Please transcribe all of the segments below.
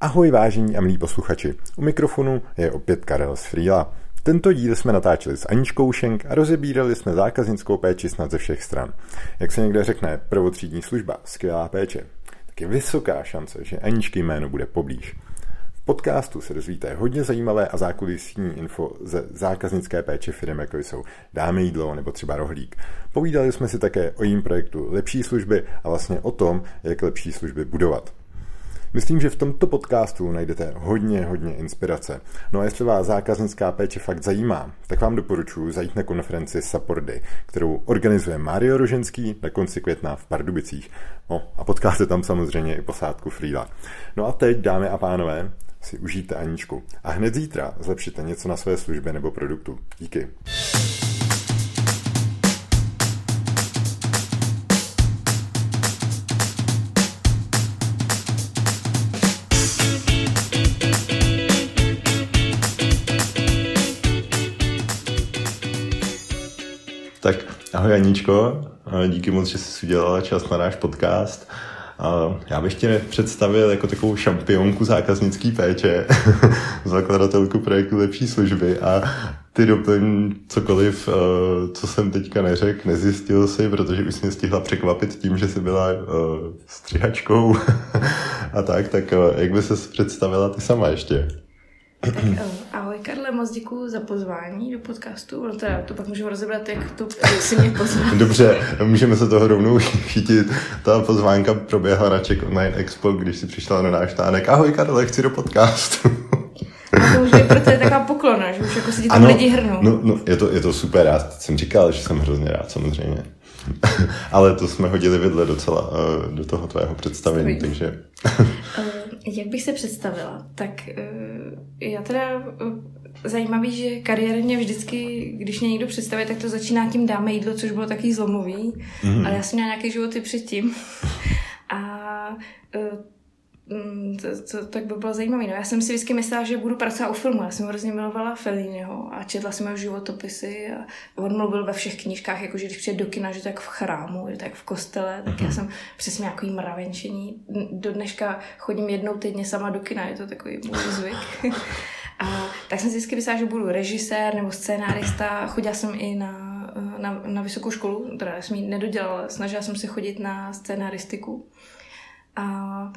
Ahoj vážení a milí posluchači, u mikrofonu je opět Karel z Frýla. Tento díl jsme natáčeli s Aničkou Šenk a rozebírali jsme zákaznickou péči snad ze všech stran. Jak se někde řekne prvotřídní služba, skvělá péče, tak je vysoká šance, že Aničky jméno bude poblíž. V podcastu se dozvíte hodně zajímavé a zákulisní info ze zákaznické péče firmy, jako jsou Dáme jídlo nebo třeba Rohlík. Povídali jsme si také o jím projektu Lepší služby a vlastně o tom, jak lepší služby budovat. Myslím, že v tomto podcastu najdete hodně, hodně inspirace. No a jestli vás zákaznická péče fakt zajímá, tak vám doporučuji zajít na konferenci Sapordy, kterou organizuje Mario Roženský na konci května v Pardubicích. No a potkáte tam samozřejmě i posádku Frýla. No a teď, dámy a pánové, si užijte Aničku a hned zítra zlepšíte něco na své službě nebo produktu. Díky. Tak ahoj Aničko, díky moc, že jsi udělala čas na náš podcast. Já bych tě představil jako takovou šampionku zákaznické péče, zakladatelku projektu Lepší služby a ty doplň cokoliv, eh, co jsem teďka neřekl, nezjistil si, protože už mě stihla překvapit tím, že jsi byla eh, střihačkou a tak, tak eh, jak by se představila ty sama ještě? Eh, ahoj Karle, moc děkuji za pozvání do podcastu. No teda to pak můžeme rozebrat, jak to si mě pozval. Dobře, můžeme se toho rovnou chytit. Ta pozvánka proběhla na Czech Online Expo, když si přišla na náš tánek. Ahoj Karle, chci do podcastu. A to už je pro tebe taková poklona, že už jako si ti tam ano, lidi hrnou. No, no, je, to, je to super, já jsem říkal, že jsem hrozně rád samozřejmě. Ale to jsme hodili vedle docela uh, do toho tvého představení, Stoj. takže... jak bych se představila? Tak uh, já teda... Uh, zajímavý, že kariérně vždycky, když mě někdo představí, tak to začíná tím dáme jídlo, což bylo taky zlomový. Mm. Ale já jsem měla nějaké životy předtím. A Mm, to, to, tak by bylo zajímavé. No, já jsem si vždycky myslela, že budu pracovat u filmu. Já jsem hrozně milovala Felliniho a četla jsem jeho životopisy a on mluvil ve všech knížkách, jako že když přijde do kina, že tak v chrámu, že tak v kostele, tak já mhm. jsem přesně nějaký mravenčení. Do dneška chodím jednou týdně sama do kina, je to takový můj zvyk. a tak jsem si vždycky myslela, že budu režisér nebo scénárista. Chodila jsem i na, na, na vysokou školu, teda jsem ji nedodělala, snažila jsem se chodit na scénaristiku. A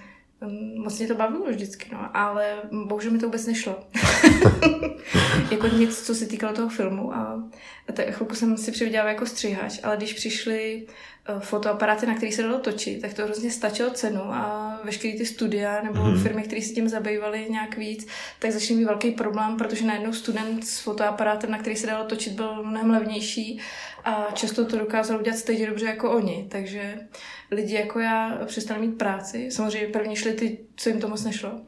Moc mě to bavilo vždycky, no, ale bohužel mi to vůbec nešlo. jako nic, co se týkalo toho filmu. A, a tak chvilku jsem si přivydělala jako střihač, ale když přišly uh, fotoaparáty, na který se dalo točit, tak to hrozně stačilo cenu a veškeré ty studia nebo mm-hmm. firmy, které se tím zabývaly nějak víc, tak začal mít velký problém, protože najednou student s fotoaparátem, na který se dalo točit, byl mnohem levnější a často to dokázal udělat stejně dobře jako oni. Takže lidi jako já přestali mít práci. Samozřejmě první šli ty, co jim to moc nešlo.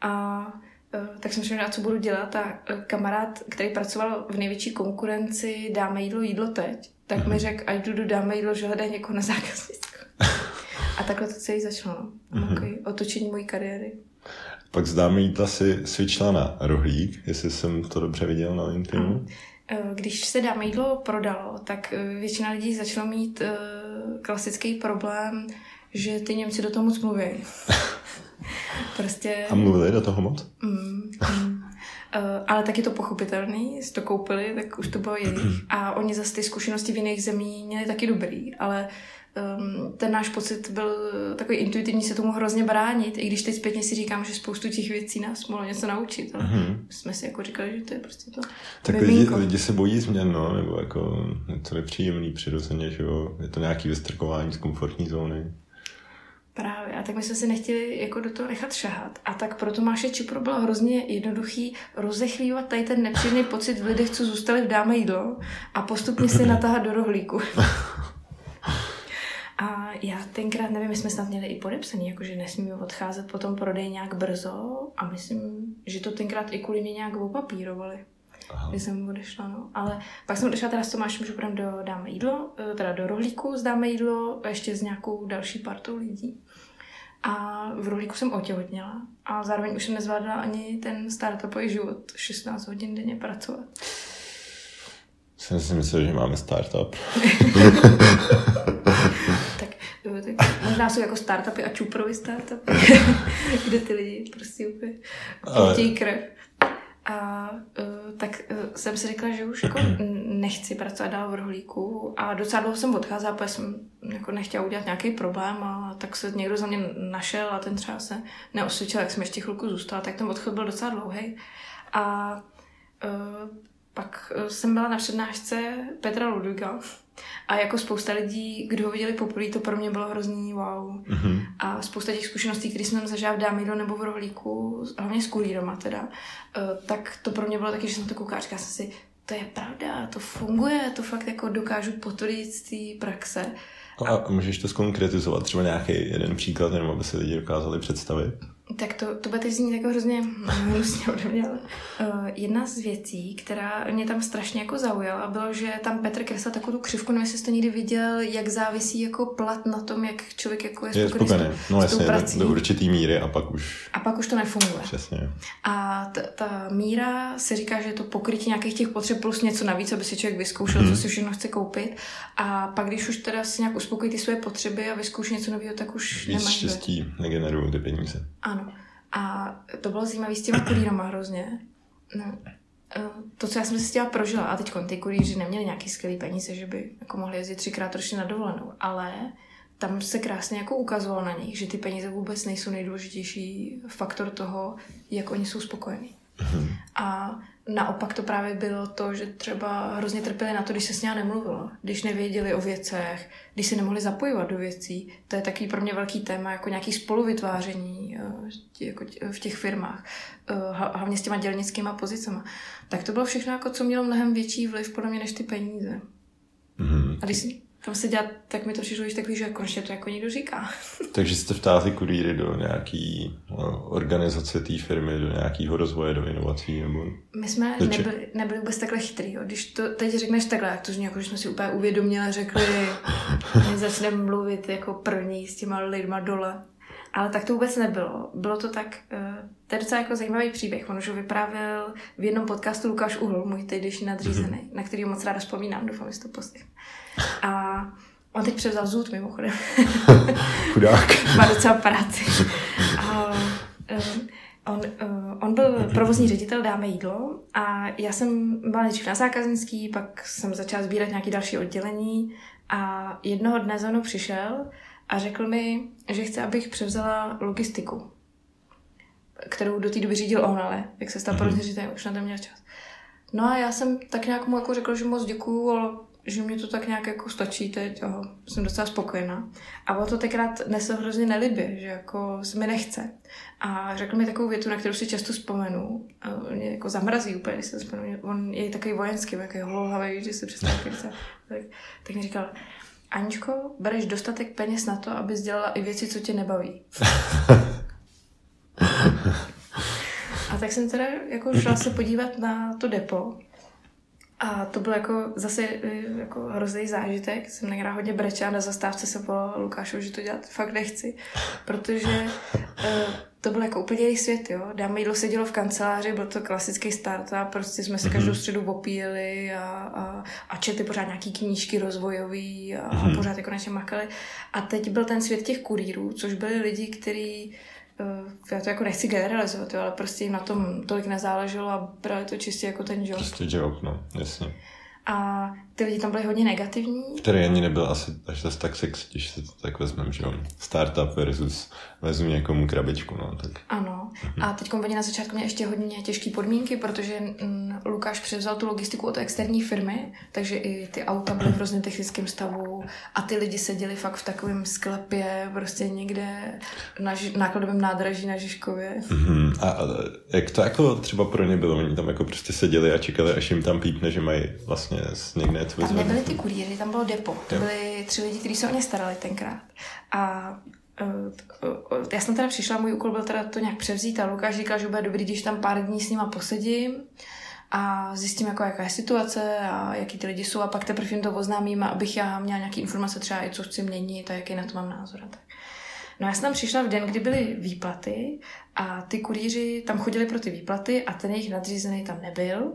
A e, tak jsem přemýšlela, co budu dělat a e, kamarád, který pracoval v největší konkurenci Dáme jídlo, jídlo teď, tak mm-hmm. mi mhm. řekl, ať jdu do Dáme jídlo, že hledá někoho na zákaznickou. a takhle to celé začalo. Mm-hmm. otočení mojí kariéry. Pak z Dáme jídla si switchla na rohlík, jestli jsem to dobře viděl na LinkedInu. Eh, když se dáme jídlo prodalo, tak většina lidí začalo mít klasický problém, že ty Němci do toho moc mluví. prostě... A mluvili do toho moc? Mm, mm. ale tak je to pochopitelný, jestli to koupili, tak už to bylo jejich. A oni zase ty zkušenosti v jiných zemích měli taky dobrý, ale um, ten náš pocit byl takový intuitivní se tomu hrozně bránit, i když teď zpětně si říkám, že spoustu těch věcí nás mohlo něco naučit, ale mm-hmm. jsme si jako říkali, že to je prostě to Tak lidi, lidi, se bojí změn, no, nebo jako je to nepříjemný přirozeně, že jo, je to nějaký vystrkování z komfortní zóny. Právě. A tak my jsme si nechtěli jako do toho nechat šahat. A tak proto Máše Čipro bylo hrozně jednoduchý rozechlívat tady ten nepříjemný pocit v lidech, co zůstali v dáme jídlo a postupně si natáhat do rohlíku. A já tenkrát, nevím, my jsme snad měli i podepsaný, jakože nesmíme odcházet po tom prodej nějak brzo a myslím, že to tenkrát i kvůli mě nějak opapírovali. Aha. Když jsem odešla, no. Ale pak jsem odešla teda s Tomášem, že do Dáme jídlo, eh, teda do rohlíku s Dáme jídlo, ještě s nějakou další partou lidí. A v rohlíku jsem otěhotněla a zároveň už jsem nezvládla ani ten startupový život, 16 hodin denně pracovat. Jsem si myslel, že máme startup. možná jsou jako startupy a čuprovy startupy, kde ty lidi prostě úplně chtějí krev. A uh, tak uh, jsem si řekla, že už jako nechci pracovat dál v rohlíku a docela dlouho jsem odcházela, protože jsem jako nechtěla udělat nějaký problém a tak se někdo za mě našel a ten třeba se neosvědčil, jak jsem ještě chvilku zůstala, tak ten odchod byl docela dlouhý. A uh, pak jsem byla na přednášce Petra Ludviga a jako spousta lidí, kdo ho viděli poprvé, to pro mě bylo hrozný wow. Mm-hmm. A spousta těch zkušeností, které jsem zažila v Dámido nebo v Rohlíku, hlavně s kuríroma teda, eh, tak to pro mě bylo taky, že jsem to koukala, říkala jsem si, to je pravda, to funguje, to fakt jako dokážu potvrdit z té praxe. A můžeš to skonkretizovat, třeba nějaký jeden příklad, jenom aby se lidi dokázali představit? Tak to, to bude teď znít jako hrozně hnusně ode mě, ale uh, jedna z věcí, která mě tam strašně jako zaujala, bylo, že tam Petr kreslil takovou tu křivku, nevím, jestli jsi to někdy viděl, jak závisí jako plat na tom, jak člověk jako je, je spokojený. S, no jasně, prací. Do, do určitý míry a pak už... A pak už to nefunguje. Přesně. A t- ta míra se říká, že je to pokrytí nějakých těch potřeb plus něco navíc, aby si člověk vyzkoušel, mm-hmm. co si všechno chce koupit. A pak, když už teda si nějak uspokojí ty své potřeby a vyzkouší něco nového, tak už Víc nemáš štěstí negenerují ty peníze. Ano. A to bylo zajímavé s těma kurýrama hrozně. No, eh, to, co já jsem si s těma prožila, a teď ty kurýři neměli nějaký skvělý peníze, že by jako mohli jezdit třikrát ročně na dovolenou, ale tam se krásně jako ukazovalo na nich, že ty peníze vůbec nejsou nejdůležitější faktor toho, jak oni jsou spokojení. Mhm. A naopak to právě bylo to, že třeba hrozně trpěli na to, když se s ním nemluvilo, když nevěděli o věcech, když se nemohli zapojovat do věcí. To je takový pro mě velký téma, jako nějaký spoluvytváření eh, jako v těch firmách, eh, hlavně s těma dělnickýma pozicema. Tak to bylo všechno, jako co mělo mnohem větší vliv podle mě než ty peníze. Mm-hmm. A když tam se dělat, tak mi to přišlo již takový, že konečně to jako někdo říká. Takže jste vtáhli kurýry do nějaký no, organizace té firmy, do nějakého rozvoje, do inovací? Nebo... My jsme nebyli, nebyli vůbec takhle chytrý. Jo. Když to teď řekneš takhle, jak to zní, jako, že jsme si úplně uvědomili a řekli, my začneme mluvit jako první s těma lidma dole. Ale tak to vůbec nebylo. Bylo to tak, eh, to je docela jako zajímavý příběh. On už ho vyprávěl v jednom podcastu Lukáš Uhl, můj tehdejší nadřízený, mm-hmm. na který moc ráda vzpomínám, doufám, že to postih. A on teď převzal zůd mimochodem. Chudák. Má docela práci. A, um, on, uh, on byl provozní ředitel Dáme jídlo a já jsem byla nejdřív na zákaznický, pak jsem začala sbírat nějaké další oddělení a jednoho dne za mnou přišel a řekl mi, že chce, abych převzala logistiku, kterou do té doby řídil on, ale jak se stal mm-hmm. už na to měl čas. No a já jsem tak nějak mu jako řekl, že moc děkuju, ale že mě to tak nějak jako stačí teď, jo, jsem docela spokojená. A o to tenkrát nesl hrozně nelibě, že jako se mi nechce. A řekl mi takovou větu, na kterou si často vzpomenu, a mě jako zamrazí úplně, když se vzpomenu. On je takový vojenský, takový holohlavý, že si představí, tak, tak mi říkal, Aničko, bereš dostatek peněz na to, abys dělala i věci, co tě nebaví. A tak jsem teda jako šla se podívat na to depo a to byl jako zase eh, jako hrozný zážitek. Jsem někdy hodně brečela na zastávce se volala Lukášu, že to dělat fakt nechci, protože uh, to byl jako úplně jiný svět, jo. Dáme jídlo sedělo v kanceláři, byl to klasický start a prostě jsme se mm-hmm. každou středu opíjeli a, a, a četli pořád nějaký knížky rozvojový a, mm-hmm. a pořád jako naše makali. A teď byl ten svět těch kurýrů, což byli lidi, kteří Eh, já to jako nechci generalizovat, jo, ale prostě jim na tom tolik nezáleželo a brali to čistě jako ten job. Čistě job, no, jasně. A ty lidi tam byli hodně negativní. Který ani nebyl asi až zase tak sexy, když se to tak vezmeme, že jo. Startup versus vezmu někomu krabičku, no, tak. Ano. Mhm. A teď oni na začátku měli ještě hodně těžké podmínky, protože mm, Lukáš převzal tu logistiku od externí firmy, takže i ty auta byly v hrozně technickém stavu a ty lidi seděli fakt v takovém sklepě, prostě někde na ži- nákladovém nádraží na Žižkově. Mm-hmm. A, a jak to jako třeba pro ně bylo? Oni tam jako prostě seděli a čekali, až jim tam pípne, že mají vlastně někde něco Tam nebyli ty kurýry, tam bylo depo. To byly tři lidi, kteří se o ně starali tenkrát. A uh, já jsem teda přišla, můj úkol byl teda to nějak převzít a Lukáš říkal, že bude dobrý, když tam pár dní s nima posedím a zjistím, jako, jaká je situace a jaký ty lidi jsou a pak teprve jim to oznámím, abych já měla nějaké informace třeba i co chci měnit a jaký na to mám názor. tak. No já jsem tam přišla v den, kdy byly výplaty a ty kurýři tam chodili pro ty výplaty a ten jejich nadřízený tam nebyl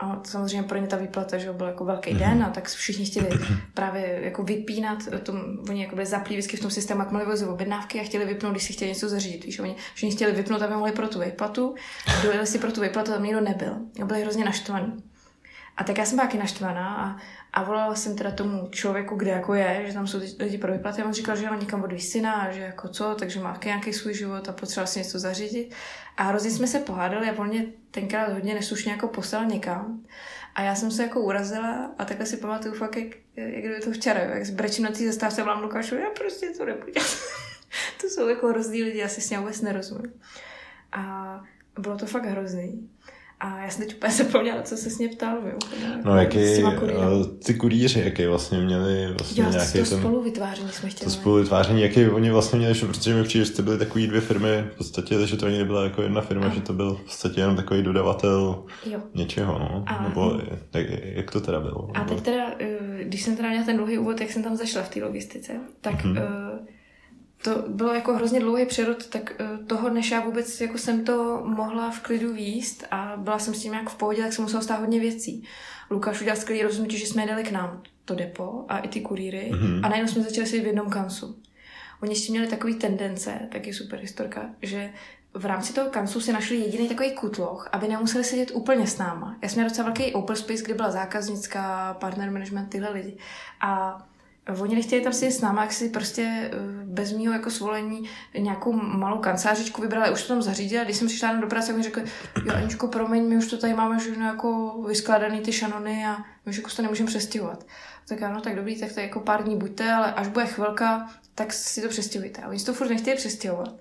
a samozřejmě pro ně ta výplata, že byl jako velký den a tak všichni chtěli právě jako vypínat, tom, oni jako byli zaplí vždycky v tom systému, jak mohli vozit objednávky a chtěli vypnout, když si chtěli něco zařídit. Víš, oni všichni chtěli vypnout, aby mohli pro tu výplatu, dojeli si pro tu výplatu, tam nikdo nebyl. A byli hrozně naštvaní. A tak já jsem byla taky naštvaná a, a volala jsem teda tomu člověku, kde jako je, že tam jsou lidi pro vyplaty. A on říkal, že on někam odvíjí syna a že jako co, takže má nějaký svůj život a potřeboval si něco zařídit. A hrozně jsme se pohádali a on mě tenkrát hodně neslušně jako poslal někam. A já jsem se jako urazila a takhle si pamatuju fakt, jak, jak kdyby to včera, jak zbrečím na té zastávce volám Lukášu, já prostě to nebudu to jsou jako hrozný lidi, já si s ním vůbec nerozumím. A bylo to fakt hrozný. A já jsem teď úplně zapomněla, co se s ně ptal. Úplně, no, jaký, ty kurýři, jaký vlastně měli vlastně jo, nějaký to ten, spolu vytváření jsme chtěli. To spolu vytváření, jaký oni vlastně měli, protože mi přijde, že jste byli takový dvě firmy, v podstatě, že to ani nebyla jako jedna firma, a. že to byl v podstatě jenom takový dodavatel jo. něčeho, no. A. Nebo jak, jak, to teda bylo? A teď teda, eh, když jsem teda měla ten dlouhý úvod, jak jsem tam zašla v té logistice, tak mm-hmm. uh, to bylo jako hrozně dlouhý přerod, tak eh, toho, než já vůbec jako jsem to mohla v klidu výst a byla jsem s tím jak v pohodě, tak jsem musela stát hodně věcí. Lukáš udělal skvělý rozhodnutí, že jsme jeli k nám to depo a i ty kurýry mm-hmm. a najednou jsme začali sedět v jednom kansu. Oni ještě měli takový tendence, taky super historka, že v rámci toho kancu si našli jediný takový kutloch, aby nemuseli sedět úplně s náma. Já jsem měla docela velký open space, kde byla zákaznická, partner management, tyhle lidi. A Oni nechtěli tam si s náma, jak si prostě eh, bez mýho jako svolení nějakou malou kancelářičku vybrali, už to tam zařídili a když jsem přišla do práce, mi řekli, jo Aničko, promiň, my už to tady máme všechno jako vyskladaný ty šanony a my už jako to nemůžeme přestěhovat. Tak ano, tak dobrý, tak to jako pár dní buďte, ale až bude chvilka, tak si to přestěhujte. A oni si to furt nechtěli přestěhovat.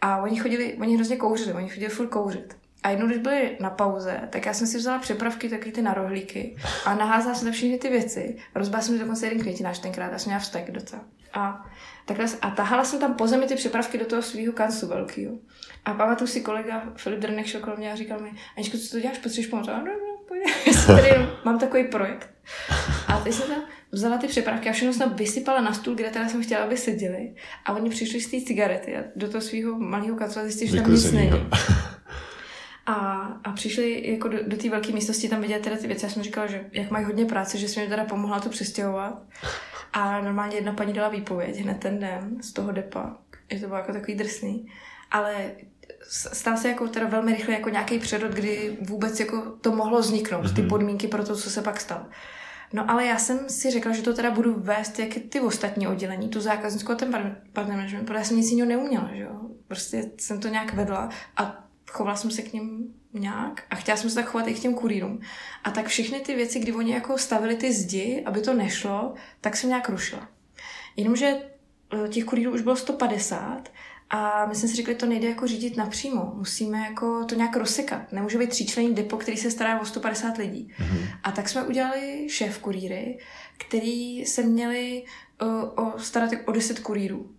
A oni chodili, oni hrozně kouřili, oni chodili furt kouřit. A jednou, když byli na pauze, tak já jsem si vzala přepravky, taky ty na rohlíky a naházala jsem všechny ty věci. Rozbala jsem si dokonce jeden květinář tenkrát, já jsem měla vztek docela. A, takhle, a tahala jsem tam po zemi ty přepravky do toho svého kancu velkého. A pamatuju si kolega Filip Drnek šel kolem mě a říkal mi, Aničko, co to děláš, potřebuješ pomoct? A no, no, tady mám takový projekt. A teď jsem tam vzala ty přepravky a všechno jsem vysypala na stůl, kde teda jsem chtěla, aby seděli. A oni přišli z té cigarety a do toho svého malého kanclu a zjistili, že tam nic není. A, a přišli jako do, do té velké místnosti tam vidět teda ty věci. Já jsem říkala, že jak mají hodně práce, že jsem mi teda pomohla to přestěhovat. A normálně jedna paní dala výpověď hned ten den z toho depa. Že to bylo jako takový drsný. Ale stal se jako teda velmi rychle jako nějaký přerod, kdy vůbec jako to mohlo vzniknout, ty mhm. podmínky pro to, co se pak stalo. No ale já jsem si řekla, že to teda budu vést jak ty ostatní oddělení, tu zákaznickou a ten partner management, protože já jsem nic jiného neuměla, že jo. Prostě jsem to nějak vedla a chovala jsem se k ním nějak a chtěla jsem se tak chovat i k těm kurýrům. A tak všechny ty věci, kdy oni jako stavili ty zdi, aby to nešlo, tak jsem nějak rušila. Jenomže eh, těch kurýrů už bylo 150 a my jsme si řekli, to nejde jako řídit napřímo. Musíme jako to nějak rozsekat. Nemůže být tříčlenný depo, který se stará o 150 lidí. Mm-hmm. A tak jsme udělali šéf kurýry, který se měli o, eh, o starat o 10 kurýrů.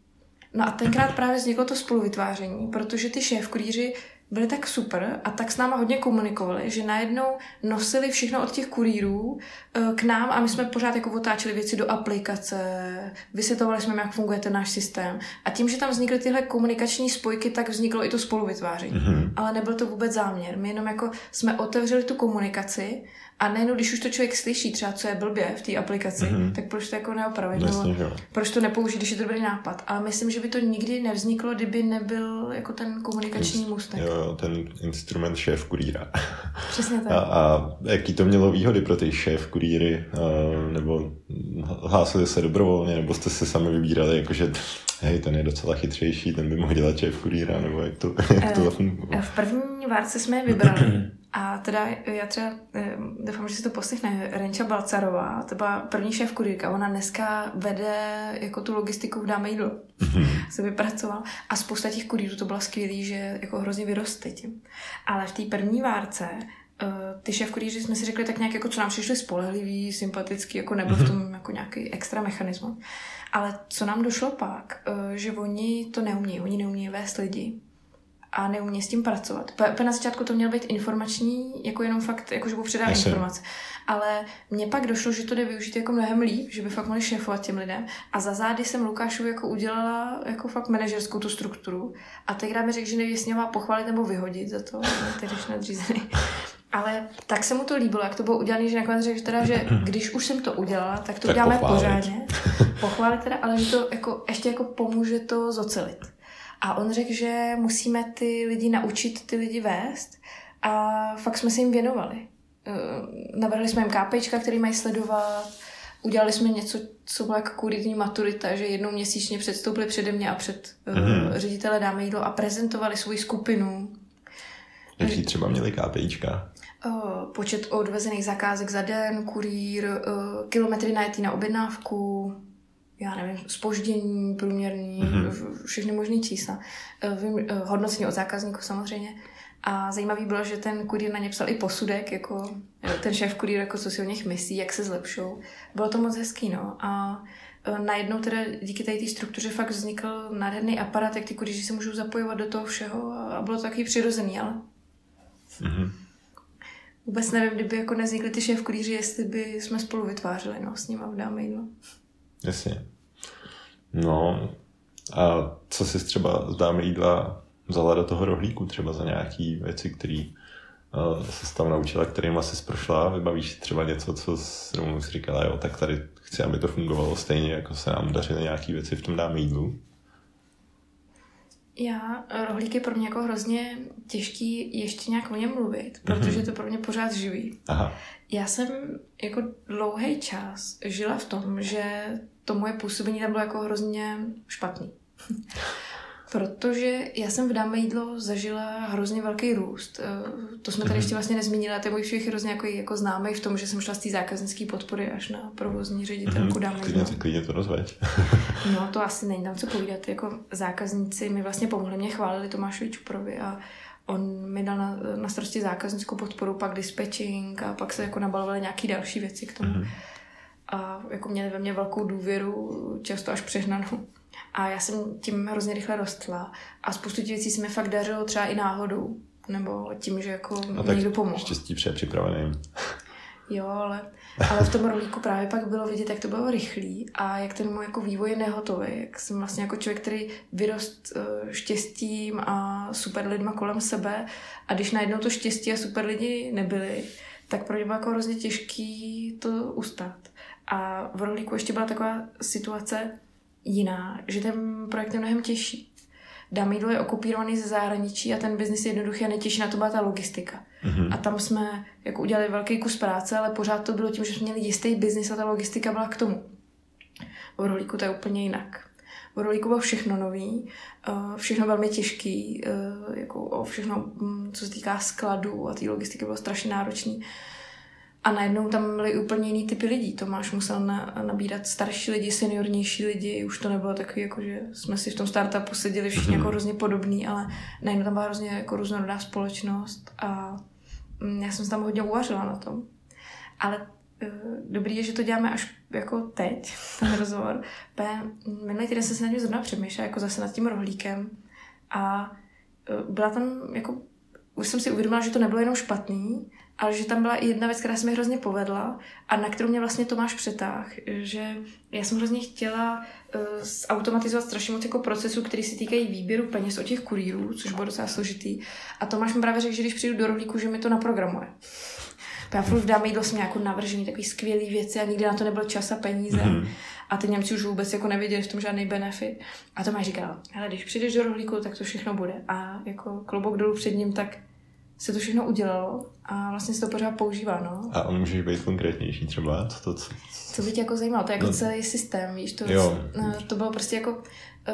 No a tenkrát právě vzniklo to spoluvytváření, protože ty šéf kurýři byli tak super a tak s náma hodně komunikovali, že najednou nosili všechno od těch kurýrů eh, k nám a my jsme pořád jako otáčeli věci do aplikace, vysvětlovali jsme, jak funguje ten náš systém. A tím, že tam vznikly tyhle komunikační spojky, tak vzniklo i to spoluvytváření. Mm-hmm. Ale nebyl to vůbec záměr. My jenom jako jsme otevřeli tu komunikaci a nejenom, když už to člověk slyší třeba, co je blbě v té aplikaci, mm-hmm. tak proč to jako neopravit? Vlastně, nebo proč to nepoužít, když je to dobrý nápad? Ale myslím, že by to nikdy nevzniklo, kdyby nebyl jako ten komunikační Inst- můstek. Jo, ten instrument šéf kurýra. Přesně tak. A, a jaký to mělo výhody pro ty šéf kurýry? nebo hlásili se dobrovolně, nebo jste se sami vybírali, jakože hej, ten je docela chytřejší, ten by mohl dělat šéf kurýra, nebo jak to, jak to uh, V první várce jsme je vybrali. A teda já třeba eh, doufám, že si to poslechne Renča Balcarová, to byla první šéf kurýrka, ona dneska vede jako tu logistiku v Dáme jídlo, mm-hmm. se vypracoval a spousta těch kurýrů to bylo skvělý, že jako hrozně vyrostly tím. Ale v té první várce uh, ty šéf kurýři jsme si řekli tak nějak, jako co nám přišli spolehlivý, sympatický, jako nebyl v mhm. tom jako nějaký extra mechanismus. Ale co nám došlo pak, uh, že oni to neumí, oni neumí vést lidi a neumí s tím pracovat. Po na začátku to měl být informační, jako jenom fakt, jako že předá informace. Ale mně pak došlo, že to jde využít jako mnohem líp, že by fakt mohli šéfovat těm lidem. A za zády jsem Lukášovi jako udělala jako fakt manažerskou tu strukturu. A teď mi řekl, že neví, jestli má pochválit nebo vyhodit za to, tedy nadřízený. ale tak se mu to líbilo, jak to bylo udělané, že nakonec řekl teda, že když už jsem to udělala, tak to Tak uděláme pochválit. pořádně. Pochválit teda, ale že to jako, ještě jako pomůže to zocelit. A on řekl, že musíme ty lidi naučit ty lidi vést a fakt jsme se jim věnovali. Eh, Navrhli jsme jim KPčka, který mají sledovat, udělali jsme něco, co bylo jako kuritní maturita, že jednou měsíčně předstoupili přede mě a před Mhm. ředitele dáme jídlo a prezentovali svoji skupinu, Jaký třeba měli KPIčka? Uh, počet odvezených zakázek za den, kurýr, kilometry najetý na objednávku, já nevím, spoždění průměrný, Mhm. mm-hmm. všechny možné čísla. Uh, vím, uh, hodnocení od zákazníků samozřejmě. A zajímavý bylo, že ten kurýr na ně psal i posudek, jako eh, ten šéf kurýr, jako co si o nich myslí, jak se zlepšou. Bylo to moc hezký, no. A eh, najednou teda díky tady té struktuře fakt vznikl nádherný aparát, jak ty kurýři se můžou zapojovat do toho všeho a bylo to takový přirozený, ale Mhm. Vůbec nevím, kdyby jako nevznikly ty šéf kurýři, jestli by jsme spolu vytvářeli no, s nima v Dáme jídlo. Jasně. No, a co jsi třeba z dámy jídla vzala do toho rohlíku, třeba za nějaký věci, které uh, se tam naučila, kterým asi prošla, vybavíš si třeba něco, co s rovnou si říkala, jo, tak tady chci, aby to fungovalo stejně, jako se nám dařily nějaké věci v tom dáme jídlu. Já, rohlík je pro mě jako hrozně těžký ještě nějak o něm mluvit, protože je to pro mě pořád živý. Aha, Já jsem jako dlouhý čas žila v tom, že to moje působení tam bylo jako hrozně špatný. Protože já jsem v Dáme jídlo zažila hrozně velký růst. Eh, To jsme tady ještě vlastně nezmínili, a to je můj všech hrozně jako, jako známý v tom, že jsem šla z té zákaznické podpory až na provozní ředitelku Dáme klidně, jídlo. to- klidně to rozveď. No, to asi není tam co povídat. Jako zákazníci mi vlastně pomohli, mě chválili Tomášovi Čuprovi a on mi dal na, na starosti zákaznickou podporu, pak dispatching a pak se jako nabalovaly nějaké další věci k tomu. Mhm. A jako měli ve mně velkou důvěru, často až přehnanou. A já jsem tím hrozně rychle rostla a spoustu těch věcí se mi fakt dařilo třeba i náhodou. Nebo tím, že jako No tak někdo pomohl. štěstí pře připraveným. Jo, ale, ale v tom rolíku právě pak bylo vidět, jak to bylo rychlý a jak ten můj jako vývoj je nehotový. Jak jsem vlastně jako člověk, který vyrost eh, štěstím a super lidma kolem sebe a když najednou to štěstí a super lidi nebyli, tak pro mě bylo jako hrozně těžký to ustát. A v rolíku ještě byla taková situace jiná, že ten projekt je mnohem těžší. Jídlo je okupírovaný ze zahraničí a ten biznis je jednoduchý a nejtěžší na to byla ta logistika. Mhm. A tam jsme jako udělali velký kus práce, ale pořád to bylo tím, že jsme měli jistý biznis a ta logistika byla k tomu. V rolíku to je úplně jinak. V rolíku bylo všechno nový, eh, všechno velmi těžký, eh, jako o všechno, mm, co se týká skladů a té logistiky bylo strašně náročný. A najednou tam byly úplně jiný typy lidí. Tomáš musel na, nabírat starší lidi, seniornější lidi. Už to nebylo takový, jako že jsme si v tom startupu seděli všichni jako hrozně podobný, ale najednou tam byla hrozně jako různorodá společnost a mm, já jsem se tam hodně uvařila na tom. Ale eh, dobrý je, že to děláme až jako teď, ten rozhovor. Minulý týden jsem se nad tím zrovna přemýšlela, jako zase nad tím rohlíkem a eh, byla tam jako, už jsem si uvědomila, že to nebylo jenom špatný, ale že tam byla i jedna věc, která se mi hrozně povedla a na kterou mě vlastně Tomáš přetáh, že já jsem hrozně chtěla uh, zautomatizovat strašně moc jako procesů, který se týkají výběru peněz od těch kurýrů, což bylo docela složitý. A Tomáš mi právě řekl, že když přijdu do rohlíku, že mi to naprogramuje. Já furt v dáme jídlo jsem nějakou navržený takový skvělý věci a nikdy na to nebyl čas a peníze. Mhm. A ty Němci už vůbec jako neviděli v tom žádný benefit. A Tomáš říkal, ale když přijdeš do rohlíku, tak to všechno bude. A jako klobouk dolů před ním, tak se to všechno udělalo a vlastně se to pořád používá, no. A on může být konkrétnější třeba? Co to, co, Co by tě jako zajímalo, to je jako No. no. celý systém, víš, to, Jo. eh, to bylo prostě jako, eh,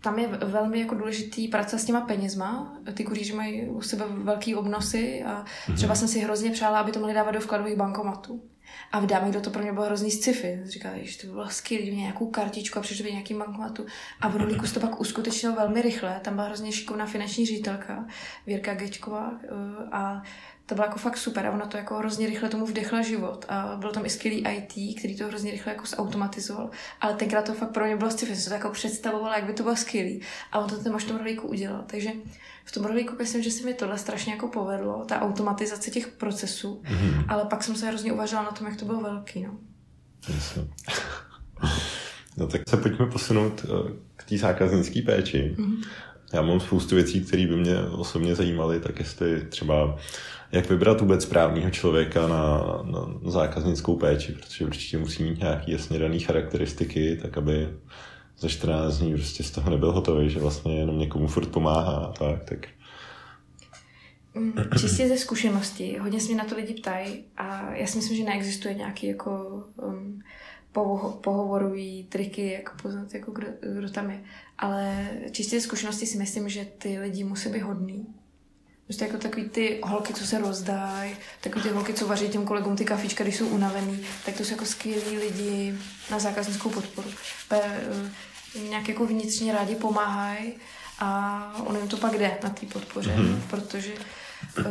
tam je velmi jako důležitý pracovat s těma penězma, ty kurýři mají u sebe velký obnosy a třeba jsem si hrozně přála, aby to mohli dávat do vkladových bankomatů. A v dámě to pro mě bylo hrozný sci-fi. Říkala, že to by bylo skvělé, kdyby měl nějakou kartičku a přišli nějaký bankomatu. A v Rolíku se to pak uskutečnilo velmi rychle. Tam byla hrozně šikovná finanční ředitelka, Věrka Gečková. eh, A to bylo jako fakt super a ona to jako hrozně rychle tomu vdechla život a bylo tam i skvělý IT, který to hrozně rychle jako zautomatizoval, ale tenkrát to fakt pro mě bylo sci-fi, jsem to jako představovala, jak by to bylo skvělý a on to ten v tom rohlíku udělal, takže v tom rohlíku myslím, že se mi tohle strašně jako povedlo, ta automatizace těch procesů, Mhm. ale pak jsem se hrozně uvažovala na tom, jak to bylo velký, no. Jasně. No tak se pojďme posunout eh, k té zákaznické péči. Mhm. já mám spoustu věcí, které by mě osobně zajímaly, tak jestli třeba jak vybrat vůbec správného člověka na, na zákaznickou péči, protože určitě musí mít nějaké jasně dané charakteristiky, tak aby za 14 dní prostě z toho nebyl hotový, že vlastně jenom někomu furt pomáhá a tak, tak mm, Čistě ze zkušenosti. Hodně se mě na to lidi ptají a já si myslím, že neexistuje nějaký jako um, pohovorový triky, jak poznat, jako kdo, kdo tam je. Ale čistě ze zkušenosti si myslím, že ty lidi musí být hodný Prostě jako takový ty holky, co se rozdají, takový ty holky, co vaří těm kolegům ty kafička, když jsou unavený, tak to jsou jako skvělí lidi na zákaznickou podporu. Pe, nějak jako vnitřně rádi pomáhají a ono jim to pak jde na té podpoře, mm-hmm. protože uh,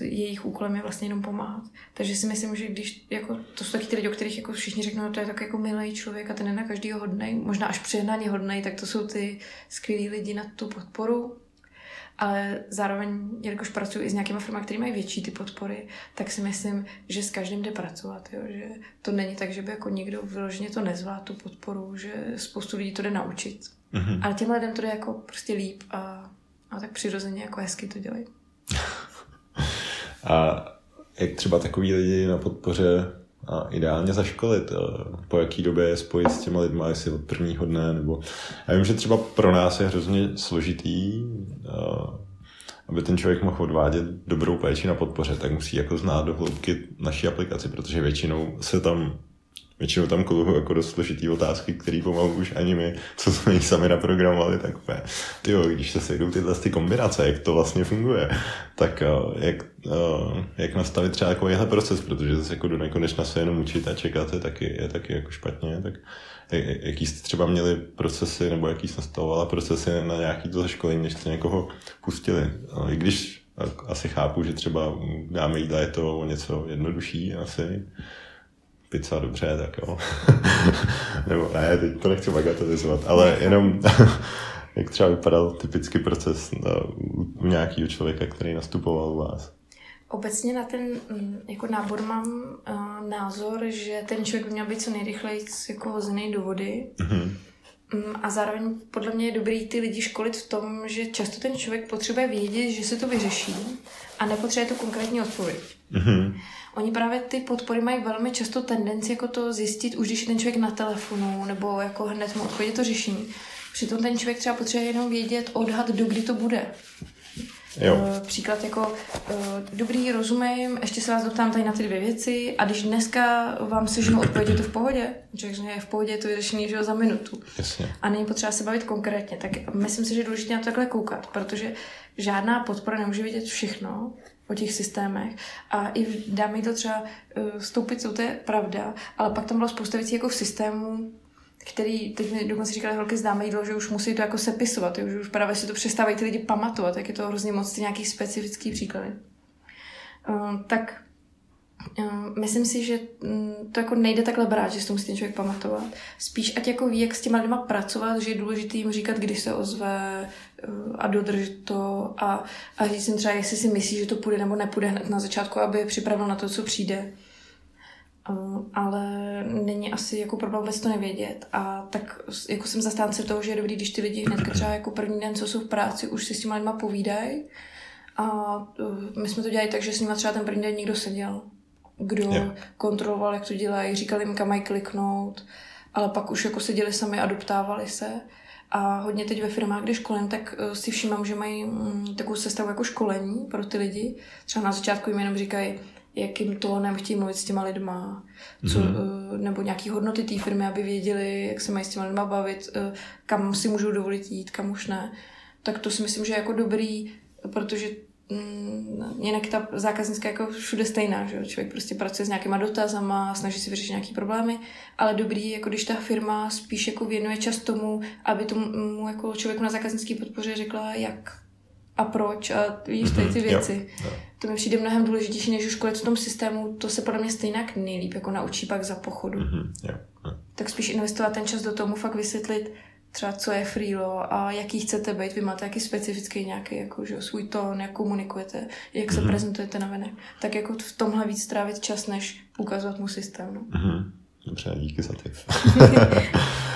jejich úkolem je vlastně jenom pomáhat. Takže si myslím, že když, jako, to jsou taky ty lidi, o kterých jako všichni řeknou, no, to je tak jako milý člověk a ten je na každýho hodnej, možná až přehnaně hodnej, tak to jsou ty skvělí lidi na tu podporu ale zároveň, jelikož pracuji i s nějakými firmami, které mají větší ty podpory, tak si myslím, že s každým jde pracovat. Jo? Že to není tak, že by jako někdo vyloženě to nezvládl, tu podporu, že spoustu lidí to jde naučit. Mm-hmm. Ale těm lidem to jde jako prostě líp a, a tak přirozeně jako hezky to dělají. a jak třeba takový lidi na podpoře a ideálně zaškolit, po jaký době je spojit s těma lidma, jestli od prvního dne, nebo já vím, že třeba pro nás je hrozně složitý, aby ten člověk mohl odvádět dobrou péči na podpoře, tak musí jako znát do hloubky naší aplikaci, protože většinou se tam většinou tam koluhu jako dost složitý otázky, které pomalu už ani my, co jsme jich sami naprogramovali, tak úplně, tyjo, když se sejdou tyhle ty kombinace, jak to vlastně funguje, tak uh, jak, uh, jak nastavit třeba takovýhle proces, protože zase jako do nekonečna se jenom učit a čekat je taky, je taky jako špatně, tak jaký jste třeba měli procesy, nebo jaký jste nastavovala procesy na nějaký to zaškolení, než jste někoho pustili. I když asi chápu, že třeba dáme jídla je to něco jednodušší asi, pizza dobře, tak jo. Nebo ne, teď to nechci bagatelizovat, ale jenom jak třeba vypadal typický proces u nějakého člověka, který nastupoval u vás? Obecně na ten mm, jako nábor mám uh, názor, že ten člověk by měl být co nejrychleji jako hozený do vody. Mm-hmm. A zároveň podle mě je dobrý ty lidi školit v tom, že často ten člověk potřebuje vědět, že se to vyřeší a nepotřebuje tu konkrétní odpověď. Mm-hmm. Oni právě ty podpory mají velmi často tendenci jako to zjistit, už když je ten člověk na telefonu, nebo jako hned mu odpovědět to řešení. Přitom ten člověk třeba potřebuje jenom vědět odhad, do kdy to bude. Jo. Eh, příklad jako, eh, dobrý, rozumím, ještě se vás doptám tady na ty dvě věci a když dneska vám sežnu odpověď, je to v pohodě? Člověk je v pohodě, je to vyřešení že za minutu. Jasně. A není potřeba se bavit konkrétně. Tak myslím si, že je důležité na to takhle koukat, protože žádná podpora nemůže vědět všechno o těch systémech a i dáme to třeba uh, stoupit, co to je pravda, ale pak tam bylo spousta věcí jako v systému, který, teď mi dokonce říkali holky známe jídlo, že už musí to jako sepisovat, že už právě si to přestávají ty lidi pamatovat, tak je to hrozně moc ty nějaký specifický příklady. Uh, tak uh, myslím si, že um, to jako nejde takhle brát, že si to musí ten člověk pamatovat. Spíš ať jako ví, jak s těma lidma pracovat, že je důležité jim říkat, kdy se ozve uh, a dodržet to a, a říct jim třeba, jestli si myslí, že to půjde nebo nepůjde hned na začátku, aby je připravil na to, co přijde ale není asi jako problém vůbec to nevědět. A tak jako jsem zastánce toho, že je dobrý, když ty lidi hned třeba jako první den, co jsou v práci, už si s těma lidma povídají. A uh, my jsme to dělali tak, že s nimi třeba ten první den někdo seděl. Kdo yeah. kontroloval, jak to dělají, říkali jim, kam mají kliknout, ale pak už jako seděli sami a doptávali se. A hodně teď ve firmách, kde školím, tak uh, si všímám, že mají mm, takovou sestavu jako školení pro ty lidi. Třeba na začátku jim jenom říkají, jakým tónem chtějí mluvit s těma lidma, co, mm-hmm. nebo nějaký hodnoty té firmy, aby věděli, jak se mají s těma lidma bavit, eh, kam si můžou dovolit jít, kam už ne. Tak to si myslím, že je jako dobrý, protože mm, jinak ta zákaznická jako všude stejná, že člověk prostě pracuje s nějakýma dotazama, snaží si vyřešit nějaký problémy, ale dobrý, jako když ta firma spíš jako věnuje čas tomu, aby tomu jako člověku na zákaznické podpoře řekla, jak a proč a víš, tady ty mhm, věci. Jo, jo. To mi přijde mnohem důležitější, než už školit v tom systému, to se podle mě stejně nejlíp jako naučí pak za pochodu. Mm-hmm, jo, jo. Tak spíš investovat ten čas do tomu, fakt vysvětlit třeba, co je freelo a jaký chcete být. Vy máte jaký specifický nějaký jako, že, svůj tón, jak komunikujete, jak se mm-hmm. prezentujete na venek. Tak jako v tomhle víc strávit čas, než ukazovat mu systém. No. Mm-hmm. Dobře, díky za ty.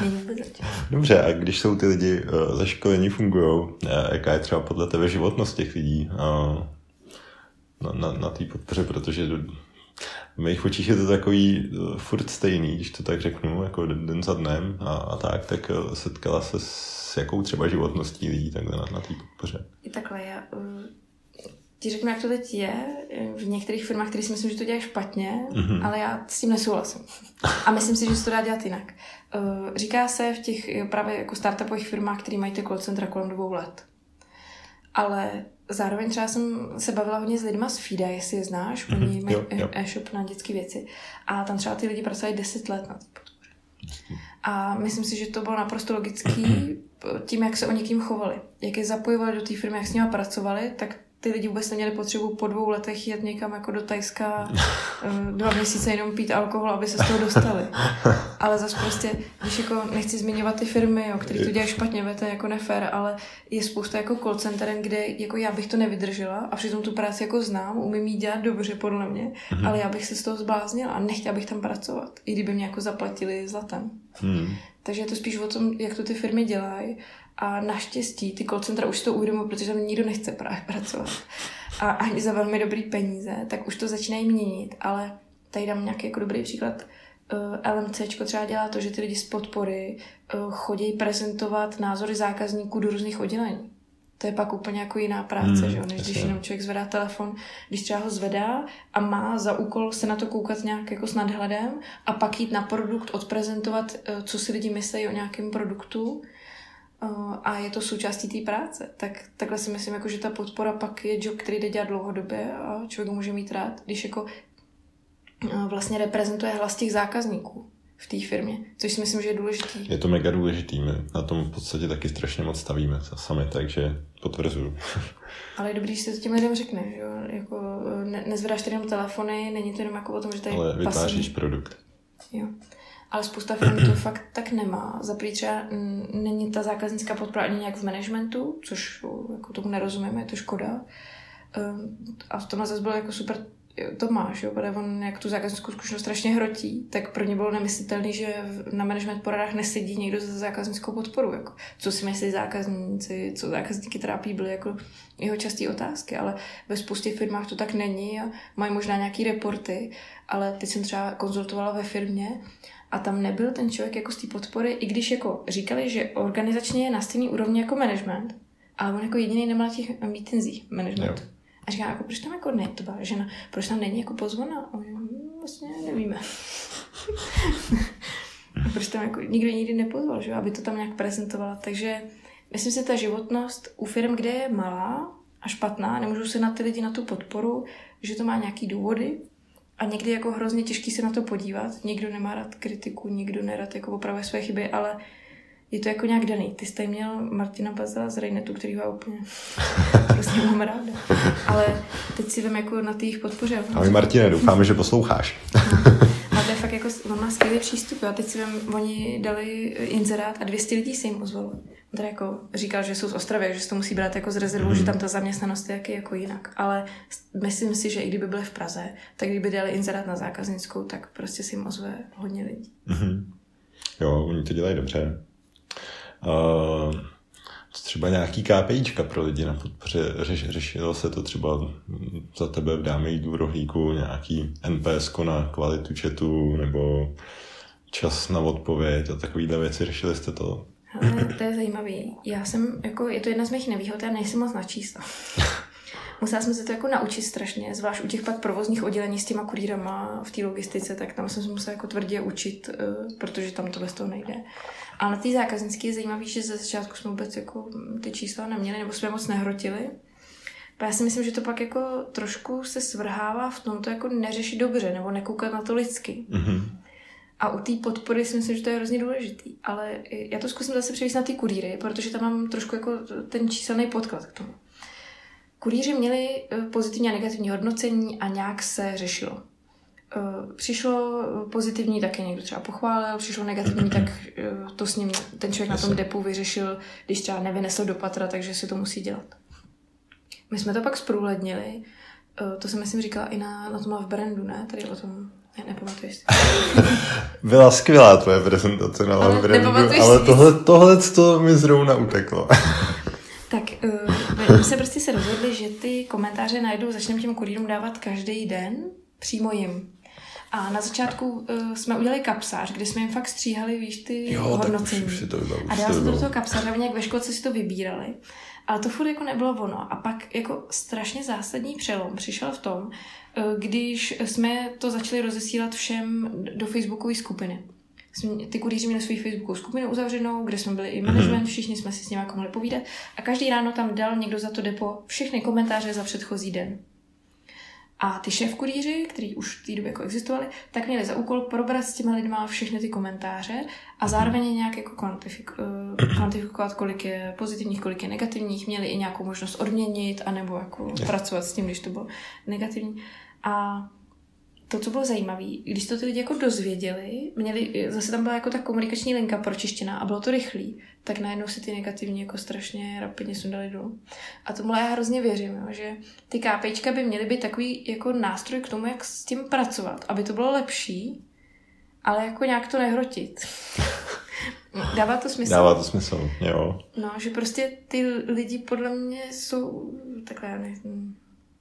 Dobře, a když jsou ty lidi uh, zaškolení, fungují, uh, jaká je třeba podle tebe životnost těch lidí uh, na, na, na té podpoře, protože v mých očích je to takový uh, furt stejný, když to tak řeknu, jako den za dnem a, a tak, tak setkala se s jakou třeba životností lidí takhle na, na té podpoře. I takhle, já ti řeknu, jak to teď je. V některých firmách, které si myslím, že to dělají špatně, mm-hmm. ale já s tím nesouhlasím. A myslím si, že se to dá dělat jinak. Uh, říká se v těch právě jako startupových firmách, které mají ty call centra kolem dvou let. Ale zároveň třeba jsem se bavila hodně s lidma z FIDA, jestli je znáš, mm-hmm. oni mají e-shop na dětské věci. A tam třeba ty lidi pracovali 10 let na té podpoře. A myslím si, že to bylo naprosto logický tím, jak se o někým chovali. Jak je zapojovali do té firmy, jak s nimi pracovali, tak ty lidi vůbec neměli potřebu po dvou letech jet někam jako do Tajska eh, dva měsíce jenom pít alkohol, aby se z toho dostali. Ale zase prostě, když jako nechci zmiňovat ty firmy, o který to dělají špatně, to je jako nefér, ale je spousta jako call centeren, kde jako já bych to nevydržela a přitom tu práci jako znám, umím jí dělat dobře podle mě, mm-hmm. ale já bych se z toho zbláznila a nechtěla bych tam pracovat, i kdyby mě jako zaplatili zlatem. Mm. Takže je to spíš o tom, jak to ty firmy dělají a naštěstí ty call centra už to uvědomují, protože tam nikdo nechce právě pracovat. A ani za velmi dobrý peníze, tak už to začínají měnit, ale tady dám nějaký jako dobrý příklad. Eh, LMC třeba dělá to, že ty lidi z podpory eh, chodí prezentovat názory zákazníků do různých oddělení. To je pak úplně jako jiná práce, hmm, že? než když jenom člověk zvedá telefon, když třeba ho zvedá a má za úkol se na to koukat nějak jako s nadhledem a pak jít na produkt, odprezentovat, eh, co si lidi myslí o nějakém produktu a je to součástí té práce. Tak takhle si myslím, jako, že ta podpora pak je job, který jde dělat dlouhodobě a člověk ho může mít rád, když jako vlastně reprezentuje hlas těch zákazníků v té firmě, což si myslím, že je důležitý. Je to mega důležitý, my na tom v podstatě taky strašně moc stavíme sami, takže potvrzuju. Ale je dobrý, že si to těm lidem řekne, že jo? Jako, ne, nezvedáš jenom telefony, není to jenom jako o tom, že tady Ale vytváříš pasí. produkt. Jo ale spousta firm to fakt tak nemá. Za třeba není ta zákaznická podpora ani nějak v managementu, což jako tomu nerozumíme, je to škoda. Ehm, a v tomhle zase bylo jako super to máš, jo, protože on jak tu zákaznickou zkušenost strašně hrotí, tak pro ně bylo nemyslitelné, že na management poradách nesedí někdo za zákaznickou podporu. Jako, co si myslí zákazníci, co zákazníky trápí, byly jako jeho časté otázky, ale ve spoustě firmách to tak není a mají možná nějaký reporty, ale teď jsem třeba konzultovala ve firmě a tam nebyl ten člověk jako z té podpory, i když jako říkali, že organizačně je na stejný úrovni jako management, ale on jako jediný na těch meetingsích management. Jo. A říká, jako proč tam jako ne, to byla žena, proč tam není jako pozvona? A hm, vlastně nevíme. a proč tam jako nikdo nikdy nepozval, že? aby to tam nějak prezentovala. Takže myslím si, ta životnost u firm, kde je malá a špatná, nemůžou se na ty lidi na tu podporu, že to má nějaký důvody, a někdy jako hrozně těžký se na to podívat. Nikdo nemá rád kritiku, nikdo nerad jako opravuje své chyby, ale je to jako nějak daný. Ty jsi tady měl Martina Bazela z Rejnetu, který ho úplně prostě mám ráda. Ale teď si vím jako na těch podpoře. Ahoj Martine, doufáme, že posloucháš. a to je fakt jako, on má skvělý přístup. A teď si vím, oni dali inzerát a 200 lidí se jim ozvalo tady jako říkal, že jsou z Ostravy, že se to musí brát jako z rezervu, mm. že tam ta zaměstnanost je jaký jako jinak. Ale myslím si, že i kdyby byly v Praze, tak kdyby dali inzerát na zákaznickou, tak prostě si jim ozve hodně lidí. Mm-hmm. Jo, oni to dělají dobře. Uh, třeba nějaký KPIčka pro lidi na podpoře, řeš, řešilo se to třeba za tebe v dáme jídlu rohlíku, nějaký NPS na kvalitu chatu, nebo čas na odpověď a takovýhle věci, řešili jste to? Ale to je zajímavý. Já jsem, jako, je to jedna z mých nevýhod, já nejsem moc na čísla. Musela jsem se to jako naučit strašně, zvlášť u těch pak provozních oddělení s těma kurýrama v té logistice, tak tam jsem se musela jako tvrdě učit, eh, protože tam to bez toho nejde. A na té zákaznické je zajímavé, že ze začátku jsme vůbec jako ty čísla neměli, nebo jsme moc nehrotili. A já si myslím, že to pak jako trošku se svrhává v tom to jako neřešit dobře, nebo nekoukat na to lidsky. Mm-hmm. A u té podpory si myslím, že to je hrozně důležitý. Ale já to zkusím zase převést na ty kurýry, protože tam mám trošku jako ten číselný podklad k tomu. Kurýři měli eh, pozitivní a negativní hodnocení a nějak se řešilo. Eh, přišlo pozitivní, tak je někdo třeba pochválil, přišlo negativní, tak to s ním ten člověk na tom depu vyřešil, když třeba nevynesl do patra, takže si to musí dělat. My jsme to pak zprůhlednili, to jsem myslím říkala i na, na tom v brandu, ne? Tady o tom Ne, nepamatuješ si. Byla skvělá tvoje prezentace na Ale ale tohle, tohle to mi zrovna uteklo. Tak uh, my se prostě se rozhodli, že ty komentáře najdou, začneme těm kurýrům dávat každý den přímo jim. A na začátku uh, jsme udělali kapsář, kde jsme jim fakt stříhali, víš, ty Jo, hodnocení. už si to a už dali to se do toho kapsáře, oni jak ve školce si to vybírali. Ale to furt jako nebylo ono. A pak jako strašně zásadní přelom přišel v tom, když jsme to začali rozesílat všem do facebookové skupiny. Ty kurýři měli svou facebookovou skupinu uzavřenou, kde jsme byli i management, všichni jsme si s nimi jako mohli povídat. A každý ráno tam dal někdo za to depo všechny komentáře za předchozí den. A ty šéf kurýři, kteří už v té době jako existovali, tak měli za úkol probrat s těma lidma všechny ty komentáře a zároveň je nějak jako kvantifik, eh, kvantifikovat, kolik je pozitivních, kolik je negativních. Měli i nějakou možnost odměnit, anebo jako pracovat s tím, když to bylo negativní. A to, co bylo zajímavé, když to ty lidi jako dozvěděli, měli, zase tam byla jako ta komunikační linka pročištěná a bylo to rychlý, tak najednou si ty negativní jako strašně rapidně sundali dolů. A tomu já hrozně věřím, jo, že ty KPIčka by měly být takový jako nástroj k tomu, jak s tím pracovat, aby to bylo lepší, ale jako nějak to nehrotit. Dává to smysl? Dává to smysl, jo. No, že prostě ty lidi podle mě jsou takhle, ne,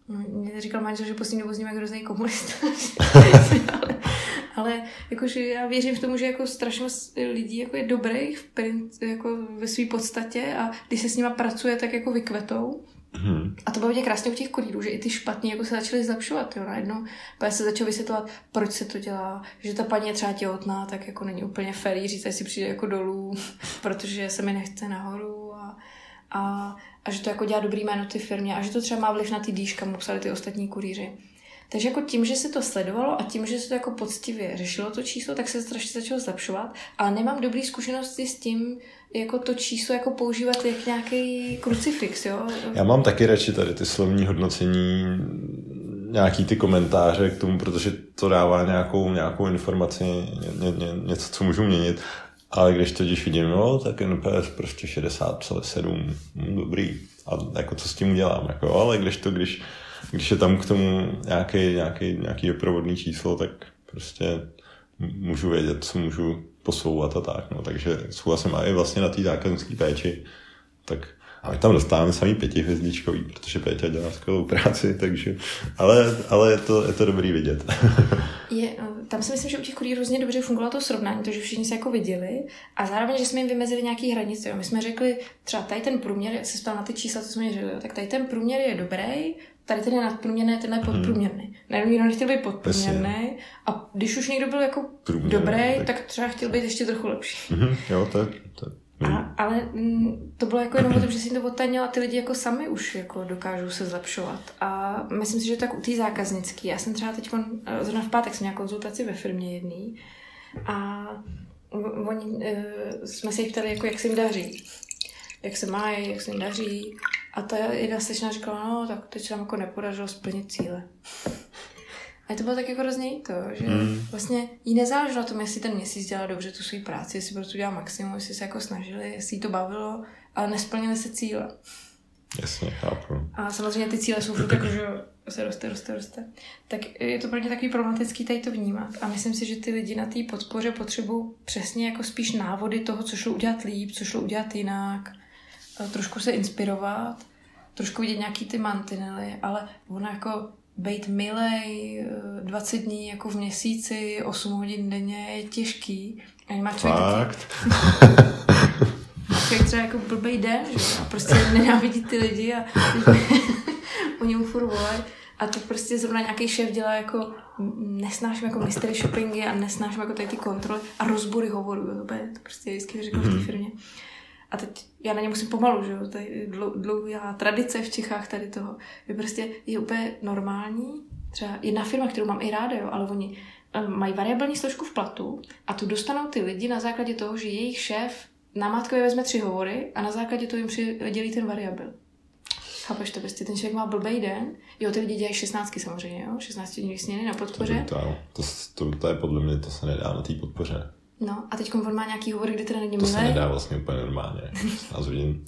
mě říkal manžel, že poslední dobou s ním jak hrozný komunista. ale, ale jakože já věřím v tomu, že jako strašně moc lidí jako je dobrých v jako ve své podstatě a když se s nima pracuje, tak jako vykvetou. Mhm. A to bylo vidět krásně u těch kurýrů, že i ty špatní jako se začaly zlepšovat. Jo. Najednou pak se začalo vysvětlovat, proč se to dělá, že ta paní je třeba těhotná, tak jako není úplně fér jí říct, ať si přijde jako dolů, protože se mi nechce nahoru a, a, a že to jako dělá dobrý jméno ty firmě a že to třeba má vliv na ty dýška, mu psali ty ostatní kurýři. Takže jako tím, že se to sledovalo a tím, že se to jako poctivě řešilo to číslo, tak se strašně začalo zlepšovat. Ale nemám dobrý zkušenosti s tím, jako to číslo jako používat jak nějaký krucifix, jo? Já mám taky radši tady ty slovní hodnocení, nějaký ty komentáře k tomu, protože to dává nějakou, nějakou informaci, ně, ně, něco, co můžu měnit. Ale když to když vidím, no, tak NPS prostě 60,7, hm, dobrý. A jako co s tím udělám, jako, ale když to, když, když je tam k tomu nějaký, nějaký, nějaký doprovodný číslo, tak prostě můžu vědět, co můžu posouvat a tak. No. Takže souhlasím a i vlastně na té zákaznické péči, tak a my tam dostáváme samý pětihvězdičkový, protože Péťa dělá skvělou práci, takže, ale, ale je, to, je to dobrý vidět. Je, no, tam si myslím, že u těch kurýrů hrozně dobře fungovalo to srovnání, to, že všichni se jako viděli a zároveň, že jsme jim vymezili nějaký hranice. Jo. My jsme řekli, třeba tady ten průměr, jak se ptal na ty čísla, co jsme měřili, jo, tak tady ten průměr je dobrý, tady ten je nadprůměrný, tenhle je podprůměrný. Najednou někdo nechtěl být podprůměrný a když už někdo byl jako Průměrný, dobrý, tak- tak třeba chtěl být ještě trochu lepší. Mhm, jo, to je, to A, ale mm, to bylo jako jenom o tom, že si to odtajnilo a ty lidi jako sami už jako dokážou se zlepšovat. A myslím si, že tak u té zákaznický. Já jsem třeba teď, zrovna v pátek jsem měla konzultaci ve firmě jedný a oni, uh, jsme se jich ptali, jako, jak se jim daří. Jak se mají, jak se jim daří. A ta jedna slečna říkala, no tak teď se nám jako nepodařilo splnit cíle. A to bylo tak jako hrozně to, že mm. vlastně jí nezáleželo na tom, jestli ten měsíc dělá dobře tu svou práci, jestli pro to dělá maximum, jestli se jako snažili, jestli jí to bavilo, ale nesplnili se cíle. jasně, chápu. A samozřejmě ty cíle jsou furt jako, že se roste, roste, roste. Tak je to pro ně takový problematický tady to vnímat. A myslím si, že ty lidi na té podpoře potřebují přesně jako spíš návody toho, co šlo udělat líp, co šlo udělat jinak, trošku se inspirovat, trošku vidět nějaký ty mantinely, ale ono jako být milej eh, 20 dní jako v měsíci, 8 hodin denně je těžký. A má člověk Fakt? člověk třeba jako blbej den, že a prostě nenávidí ty lidi a oni mu furt volají. A to prostě zrovna nějaký šéf dělá jako, nesnáším jako mystery shoppingy a nesnáším jako tady ty kontroly a rozbory hovorů, to, je, to prostě vždycky řekl v té firmě. A teď já na ně musím pomalu, že jo, to je dlou- dlouhá tradice v Čechách tady toho. Je prostě je úplně normální, třeba jedna firma, kterou mám i ráda, jo, ale oni eh, mají variabilní složku v platu a tu dostanou ty lidi na základě toho, že jejich šéf na matkově vezme tři hovory a na základě toho jim přidělí ten variabil. Chápeš to, prostě ten člověk má blbej den. Jo, ty lidi dělají 16 samozřejmě, jo, 16 dní směny na podpoře. To, to, to, to, je podle mě, to se nedá na té podpoře. No a teď on má nějaký hovor, kde teda není To se nedá vlastně úplně normálně, 16 hodin.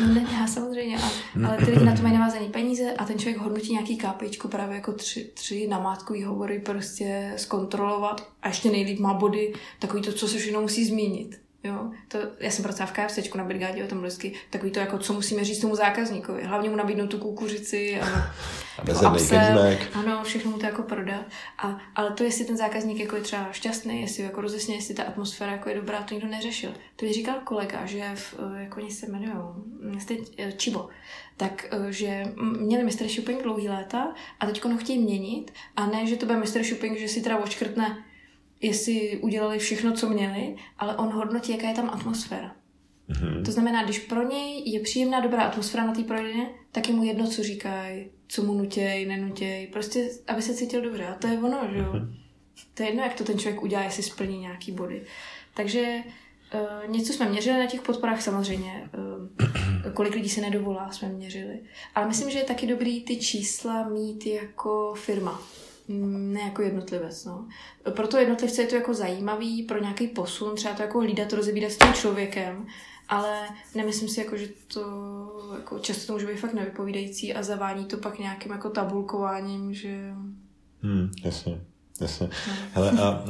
no nedá samozřejmě, a, ale ty lidi na to mají navázaný peníze a ten člověk hodnotí nějaký kápečku právě jako tři, tři namátkový hovory prostě zkontrolovat a ještě nejlíp má body, takový to, co se všechno musí zmínit. Jo, to, já jsem pracovala v KFC na brigádě, tam vždycky takový to, jako co musíme říct tomu zákazníkovi. Hlavně mu nabídnout tu kukuřici a, a jako absel, ano, všechno mu to jako prodat. A, ale to, jestli ten zákazník jako je třeba šťastný, jestli jako rozesně, jestli ta atmosféra jako je dobrá, to nikdo neřešil. To je říkal kolega, že v, jako oni se jmenují, eh, Čibo, tak eh, že měli Mr. Shopping dlouhý léta a teď ho chtějí měnit a ne, že to bude Mr. Shopping, že si teda očkrtne jestli udělali všechno, co měli, ale on hodnotí, jaká je tam atmosféra. Mm-hmm. To znamená, když pro něj je příjemná, dobrá atmosféra na té prodejně, tak je mu jedno, co říkají, co mu nutějí, nenutějí, prostě, aby se cítil dobře. A to je ono, že jo. Mm-hmm. To je jedno, jak to ten člověk udělá, jestli splní nějaký body. Takže uh, něco jsme měřili na těch podporách samozřejmě. Uh, kolik lidí se nedovolá, jsme měřili. Ale myslím, že je taky dobrý ty čísla mít jako firma. Ne jako jednotlivec. No. Pro to jednotlivce je to jako zajímavý, pro nějaký posun, třeba to jako hlídat, rozebírat s tím člověkem, ale nemyslím si, jako, že to jako často to může být fakt nevypovídající a zavání to pak nějakým jako tabulkováním, že... Hmm, jasně, jasně. No. Hele, a, a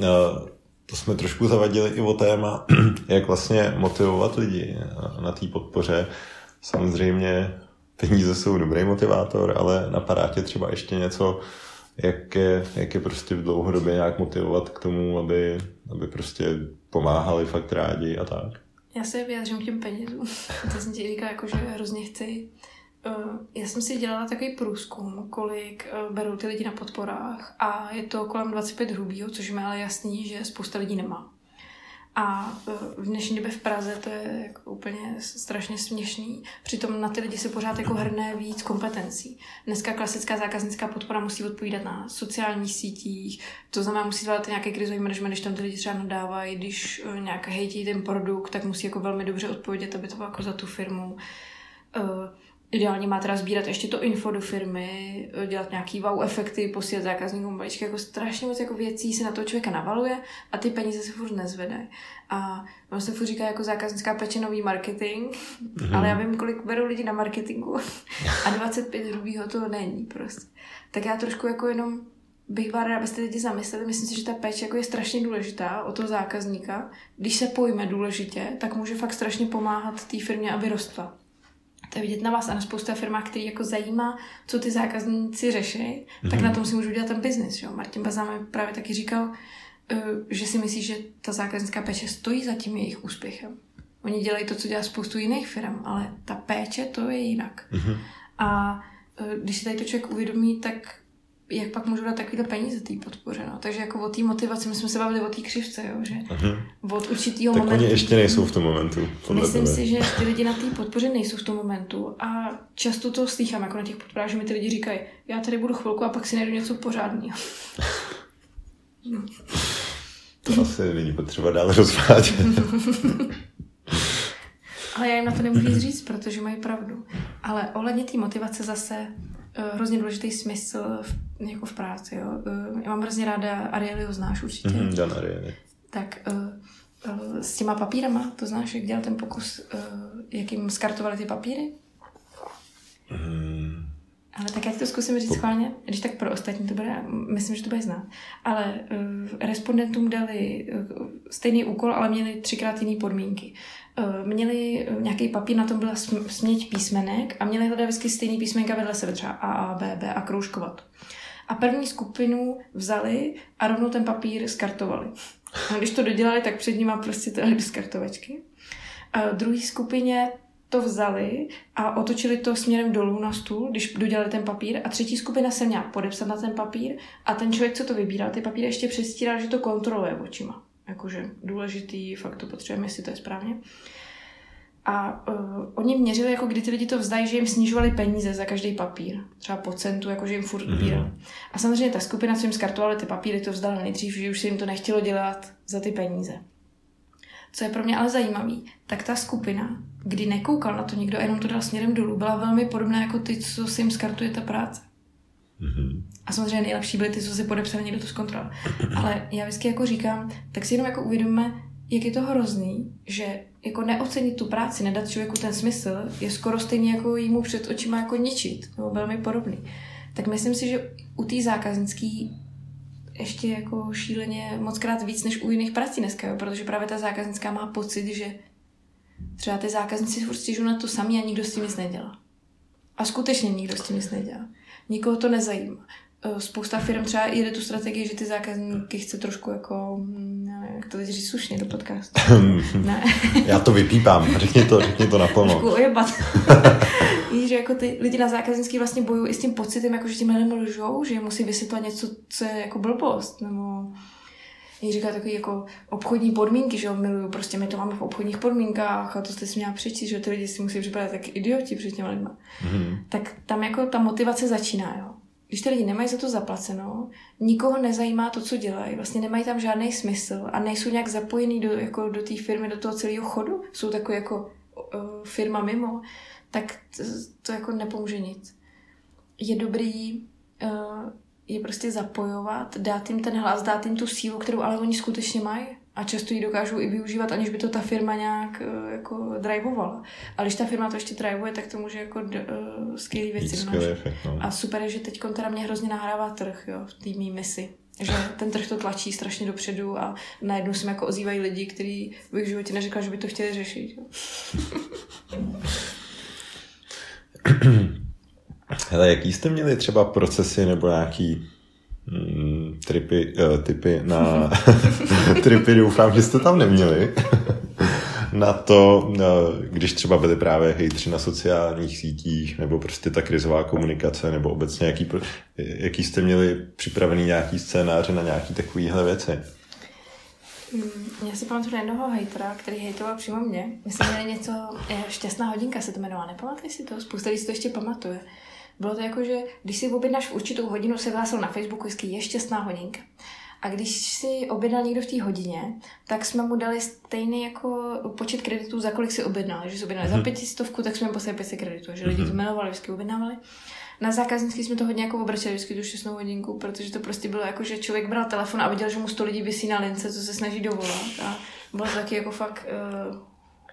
to jsme trošku zavadili i o téma, jak vlastně motivovat lidi na té podpoře. Samozřejmě peníze jsou dobrý motivátor, ale napadá tě třeba ještě něco, jak je, jak je prostě v dlouhodobě nějak motivovat k tomu, aby, aby prostě pomáhali fakt rádi a tak. Já se vyjádřím k těm penězům. to jsem ti říkala, jako, že hrozně chci. Eh, já jsem si dělala takový průzkum, kolik eh, berou ty lidi na podporách a je to kolem 25 hrubýho, což mi ale jasný, že spousta lidí nemá. A e, v dnešní době v Praze to je jako úplně strašně směšný. Přitom na ty lidi se pořád jako hrne víc kompetencí. Dneska klasická zákaznická podpora musí odpovídat na sociálních sítích, to znamená musí zvládat nějaký krizový management, když tam ty lidi třeba nadávají, když e, nějak hejtí ten produkt, tak musí jako velmi dobře odpovědět, aby to bylo jako za tu firmu. E, Ideálně má teda sbírat ještě to info do firmy, dělat nějaký wow efekty, posílat zákazníkům balíčky, jako strašně moc jako věcí se na toho člověka navaluje a ty peníze se furt nezvedají. A on se furt říká jako zákaznická peče nový marketing, mm-hmm. ale já vím, kolik berou lidi na marketingu a 25 hrubýho to není prostě. Tak já trošku jako jenom bych ráda, abyste lidi zamysleli. Myslím si, že ta péče jako je strašně důležitá o toho zákazníka. Když se pojme důležitě, tak může fakt strašně pomáhat té firmě, aby rostla. To je vidět na vás a na spousta firmách, který jako zajímá, co ty zákazníci řeší, mm-hmm. tak na tom si můžu dělat ten biznis. Martin Bazám právě taky říkal, eh, že si myslí, že ta zákaznická péče stojí za tím jejich úspěchem. Oni dělají to, co dělá spoustu jiných firm, ale ta péče to je jinak. Mm-hmm. A eh, když si tady to člověk uvědomí, tak jak pak můžu dát takovýhle peníze té podpoře. No. Takže jako o té motivaci, my jsme se bavili o té křivce, jo, že uh-huh. od určitého tak momentu. oni ještě nejsou v tom momentu. Myslím tebe. si, že ty lidi na té podpoře nejsou v tom momentu a často to slychám jako na těch podporách, že mi ty lidi říkají, já tady budu chvilku a pak si najdu něco pořádného. To asi není potřeba dál rozvádět. Ale já jim na to nemůžu říct, protože mají pravdu. Ale ohledně té motivace zase hrozně důležitý smysl v, jako v práci. Jo. Uh, já mám hrozně ráda Ariely, ho znáš určitě. Mm-hmm, Dan Ariely. Tak uh, s těma papírama, to znáš, jak dělal ten pokus, jak jim skartovali ty papíry? Mm. Ale tak já ti to zkusím říct schválně, když tak pro ostatní to bude, myslím, že to bude znát. Ale uh, respondentům dali uh, stejný úkol, ale měli třikrát jiné podmínky. Uh, měli nějaký papír, na tom byla směť písmenek a měli hledat vždycky stejný písmenka vedle sebe, třeba A, A, B, B a kroužkovat. A první skupinu vzali a rovnou ten papír skartovali. A když to dodělali, tak před nimi prostě to do skartovačky. A druhé skupině to vzali a otočili to směrem dolů na stůl, když dodělali ten papír a třetí skupina se měla podepsat na ten papír a ten člověk, co to vybíral, ty papíry ještě přestíral, že to kontroluje očima. Jakože důležitý, fakt to potřebujeme, jestli to je správně. A uh, oni měřili, jako kdy ty lidi to vzdají, že jim snižovali peníze za každý papír. Třeba po centu, jakože jim furt mm-hmm. A samozřejmě ta skupina, co jim skartovali ty papíry, to vzdala nejdřív, že už se jim to nechtělo dělat za ty peníze. Co je pro mě ale zajímavý, tak ta skupina, kdy nekoukal na to nikdo a jenom to dal směrem dolů, byla velmi podobná jako ty, co si jim skartuje ta práce. Mm-hmm. A samozřejmě nejlepší byly ty, co si podepsali, někdo to zkontroloval. Ale já vždycky jako říkám, tak si jenom jako uvědomíme, jak je to hrozný, že jako neocenit tu práci, nedat člověku ten smysl, je skoro stejně jako jímu před očima jako ničit, nebo velmi podobný. Tak myslím si, že u té zákaznický ještě jako šíleně moc krát víc než u jiných prací dneska, jo? protože právě ta zákaznická má pocit, že třeba ty zákazníci furt na to sami a nikdo s tím nic nedělá. A skutečně nikdo s tím nic nedělá. Nikoho to nezajímá. Eh, spousta firm třeba jede tu strategii, že ty zákazníky chce trošku jako, hm, nevím, jak to teď říct slušně do podcastu. ne. Já to vypípám, řekni to, řekni to naplno. Trošku ojebat. Víš, že jako ty lidi na zákaznický vlastně bojují i s tím pocitem, jako že tím lidem lžou, že musí vysvětlovat něco, co je jako blbost, nebo jak říká takový jako obchodní podmínky, že jo, miluju, prostě my to máme v obchodních podmínkách a to jste si měla přečíst, že ty lidi si musí připadat tak idioti před těmi lidmi. Mm-hmm. Tak tam jako ta motivace začíná, jo když ty lidi nemají za to zaplaceno, nikoho nezajímá to, co dělají, vlastně nemají tam žádný smysl a nejsou nějak zapojení do, jako do té firmy, do toho celého chodu, jsou takový jako uh, firma mimo, tak to, to jako nepomůže nic. Je dobrý uh, je prostě zapojovat, dát jim ten hlas, dát jim tu sílu, kterou ale oni skutečně mají a často ji dokážou i využívat, aniž by to ta firma nějak uh, jako driveovala. A když ta firma to ještě drivuje, tak to může jako uh, skvělý věci efekt, no. A super je, že teď teda mě hrozně nahrává trh jo, v té mý misi. Že ten trh to tlačí strašně dopředu a najednou se mi jako ozývají lidi, kteří bych v životě neřekla, že by to chtěli řešit. Jo. Hele, jaký jste měli třeba procesy nebo nějaký mm, tripy, uh, typy na tripy, doufám, že jste tam neměli. na to, eh, když třeba byli právě hejtři na sociálních sítích, nebo prostě ta krizová komunikace, nebo obecně jaký, jaký jste měli připravený nějaký scénáře na nějaký takovýhle věci? Mm, já si pamatuju na jednoho hejtera, který hejtoval přímo mě. My jsme měli něco, šťastná hodinka se to jmenovalo, nepamatuješ si to? Spousta lidí si to ještě pamatuje. Bylo to jako, že když si objednáš v určitou hodinu, se hlásil na Facebooku vždycky je šťastná hodinka. A když si objednal někdo v té hodině, tak jsme mu dali stejný jako počet kreditů, za kolik si objednal. Když si objednali mm-hmm. za mhm. pětistovku, tak jsme mu poslali 500 kreditů. Že lidi to mhm. jmenovali, vždycky objednávali. Na zákaznický jsme to hodně jako obračili vždycky tu šťastnou hodinku, protože to prostě bylo jako, že člověk bral telefon a viděl, že mu sto lidí vysí na lince, co se snaží dovolat. A bylo to taky jako fakt, uh,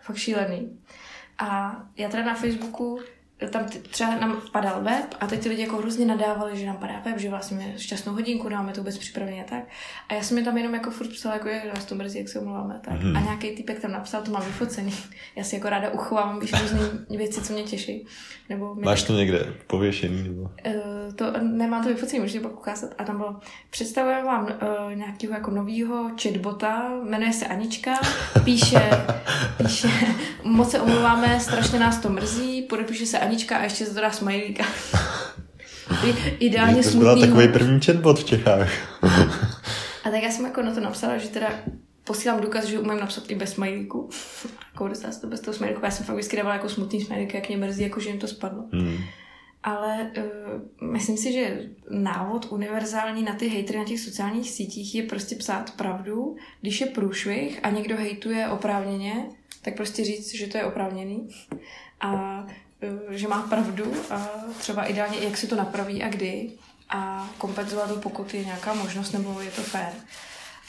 fakt šílený. A já teda na Facebooku tam třeba nám padal web a teď ty lidi jako hrozně nadávali, že nám padá web, že vlastně šťastnou hodinku, dáme to vůbec připraveně a tak. A já jsem mi tam jenom jako furt psala, jako je, nás to mrzí, jak se omlouváme. Tak. Mm-hmm. A nějaký typek tam napsal, to mám vyfocený. Já si jako ráda uchovávám víš, různé věci, co mě těší. Nebo Máš to někde pověšený? Nebo? Uh, to, nemám to vyfocený, můžete pak ukázat. A tam bylo, představujeme vám uh, nějakého jako novýho chatbota, jmenuje se Anička, píše, píše, moc se omlouváme, strašně nás to mrzí, podepíše se Anička a ještě zadá smajlíka. Ideálně to smutný. To byl takový první chatbot v Čechách. a tak já jsem jako na to napsala, že teda posílám důkaz, že umím napsat i bez smajlíku. Jako dostala se to bez toho smajlíku. Já jsem fakt vždycky dávala jako smutný smajlík, jak mě mrzí, jako že jim to spadlo. Hmm. Ale uh, myslím si, že návod univerzální na ty hejtry na těch sociálních sítích je prostě psát pravdu. Když je průšvih a někdo hejtuje oprávněně, tak prostě říct, že to je oprávněný. A Eh, že má pravdu a třeba ideálně jak si to napraví a kdy a kompenzovat to, pokud je nějaká možnost nebo je to fér.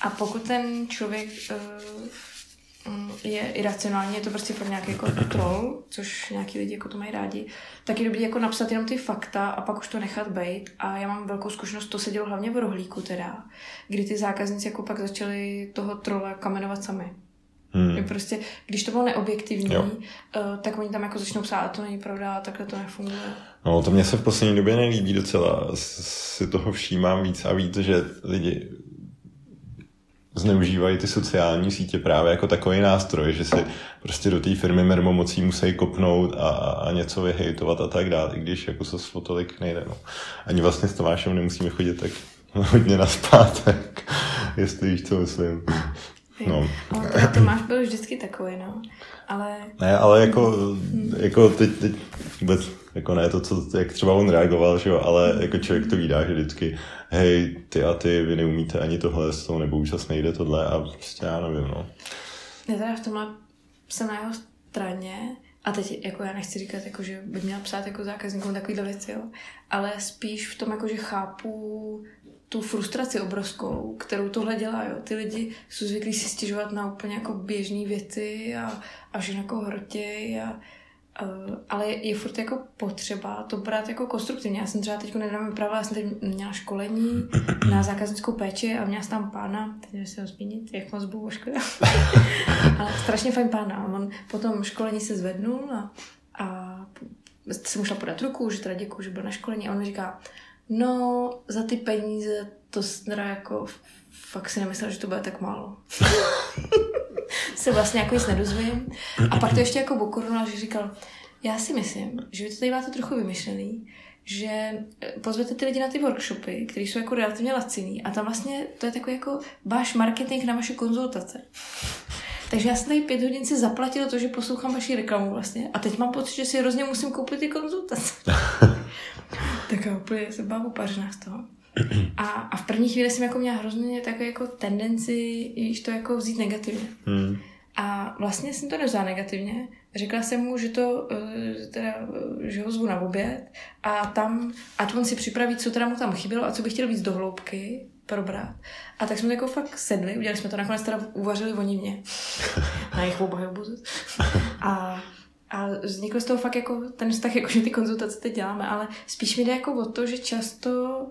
A pokud ten člověk uh, je iracionální, je to prostě pro nějaký jako troll, což nějaký lidi jako to mají rádi, tak je dobrý jako napsat jenom ty fakta a pak už to nechat být. A já mám velkou zkušenost, to se dělo hlavně v rohlíku teda, kdy ty zákazníci jako pak začali toho trola kamenovat sami. Hmm. Prostě, když to bylo neobjektivní, jo. uh, tak oni tam jako začnou psát, a to není pravda, takhle to nefunguje. No, to mě se v poslední době nelíbí docela. Si toho všímám víc a víc, že lidi zneužívají ty sociální sítě právě jako takový nástroj, že si prostě do té firmy mermomocí musí kopnout a, a něco vyhejtovat a tak dále, i když jako se o tolik nejde. No. Ani vlastně s Tomášem nemusíme chodit tak hodně na zpátek, jestli víš, co myslím. No. Ale Tomáš byl vždycky takový, no. Ale... Ne, ale jako, hmm. jako teď, teď vůbec, jako ne to, co, jak třeba on reagoval, že jo, ale jako člověk to vídá, že vždycky, hej, ty a ty, vy neumíte ani tohle s tou, nebo už zase nejde tohle a prostě já nevím, no. Já teda v tomhle jsem na jeho straně, A teď, jako já nechci říkat, jako, že by měla psát jako zákazníkům takovýhle věci, jo. ale spíš v tom, jako, že chápu tu frustraci obrovskou, kterou tohle dělá. Jo. Ty lidi jsou zvyklí si stěžovat na úplně jako běžné věci a, a že jako hrotěj a, Uh, ale je, je furt jako potřeba to brát jako konstruktivně. Já jsem třeba teď nedávno vyprávěla, já jsem teď měla školení na zákaznickou péči a měla jsem tam pána, teď si ho zmínit, jak moc byl škoda. ale strašně fajn pána. On potom školení se zvednul a, a jsem mu šla podat ruku, že teda děkuju, že byl na školení a on mi říká, no za ty peníze to teda jako fakt si nemyslel, že to bude tak málo. se vlastně jako nic nedozvím. A pak to ještě jako bokorunal, že říkal, já si myslím, že vy to tady máte trochu vymyšlený, že eh, pozvete ty lidi na ty workshopy, které jsou jako relativně laciný a tam vlastně to je takový jako váš marketing na vaše konzultace. Takže já jsem tady pět hodin si zaplatila to, že poslouchám vaši reklamu vlastně a teď mám pocit, že si hrozně musím koupit ty konzultace. tak já úplně se bávu pařená z toho. A, a v první chvíli jsem jako měla hrozně takovou jako tendenci již to jako vzít negativně. Hmm. A vlastně jsem to nevzala negativně. Řekla jsem mu, že to, eh, teda, eh, že ho zvu na oběd a tam, ať on si připraví, co teda mu tam chybělo a co by chtěl víc do hloubky probrat. A tak jsme jako fakt sedli, udělali jsme to, nakonec teda uvařili oni mě. Na jejich obhajobu. A a vznikl z toho fakt jako ten vztah, jako že ty konzultace teď děláme, ale spíš mi jde jako o to, že často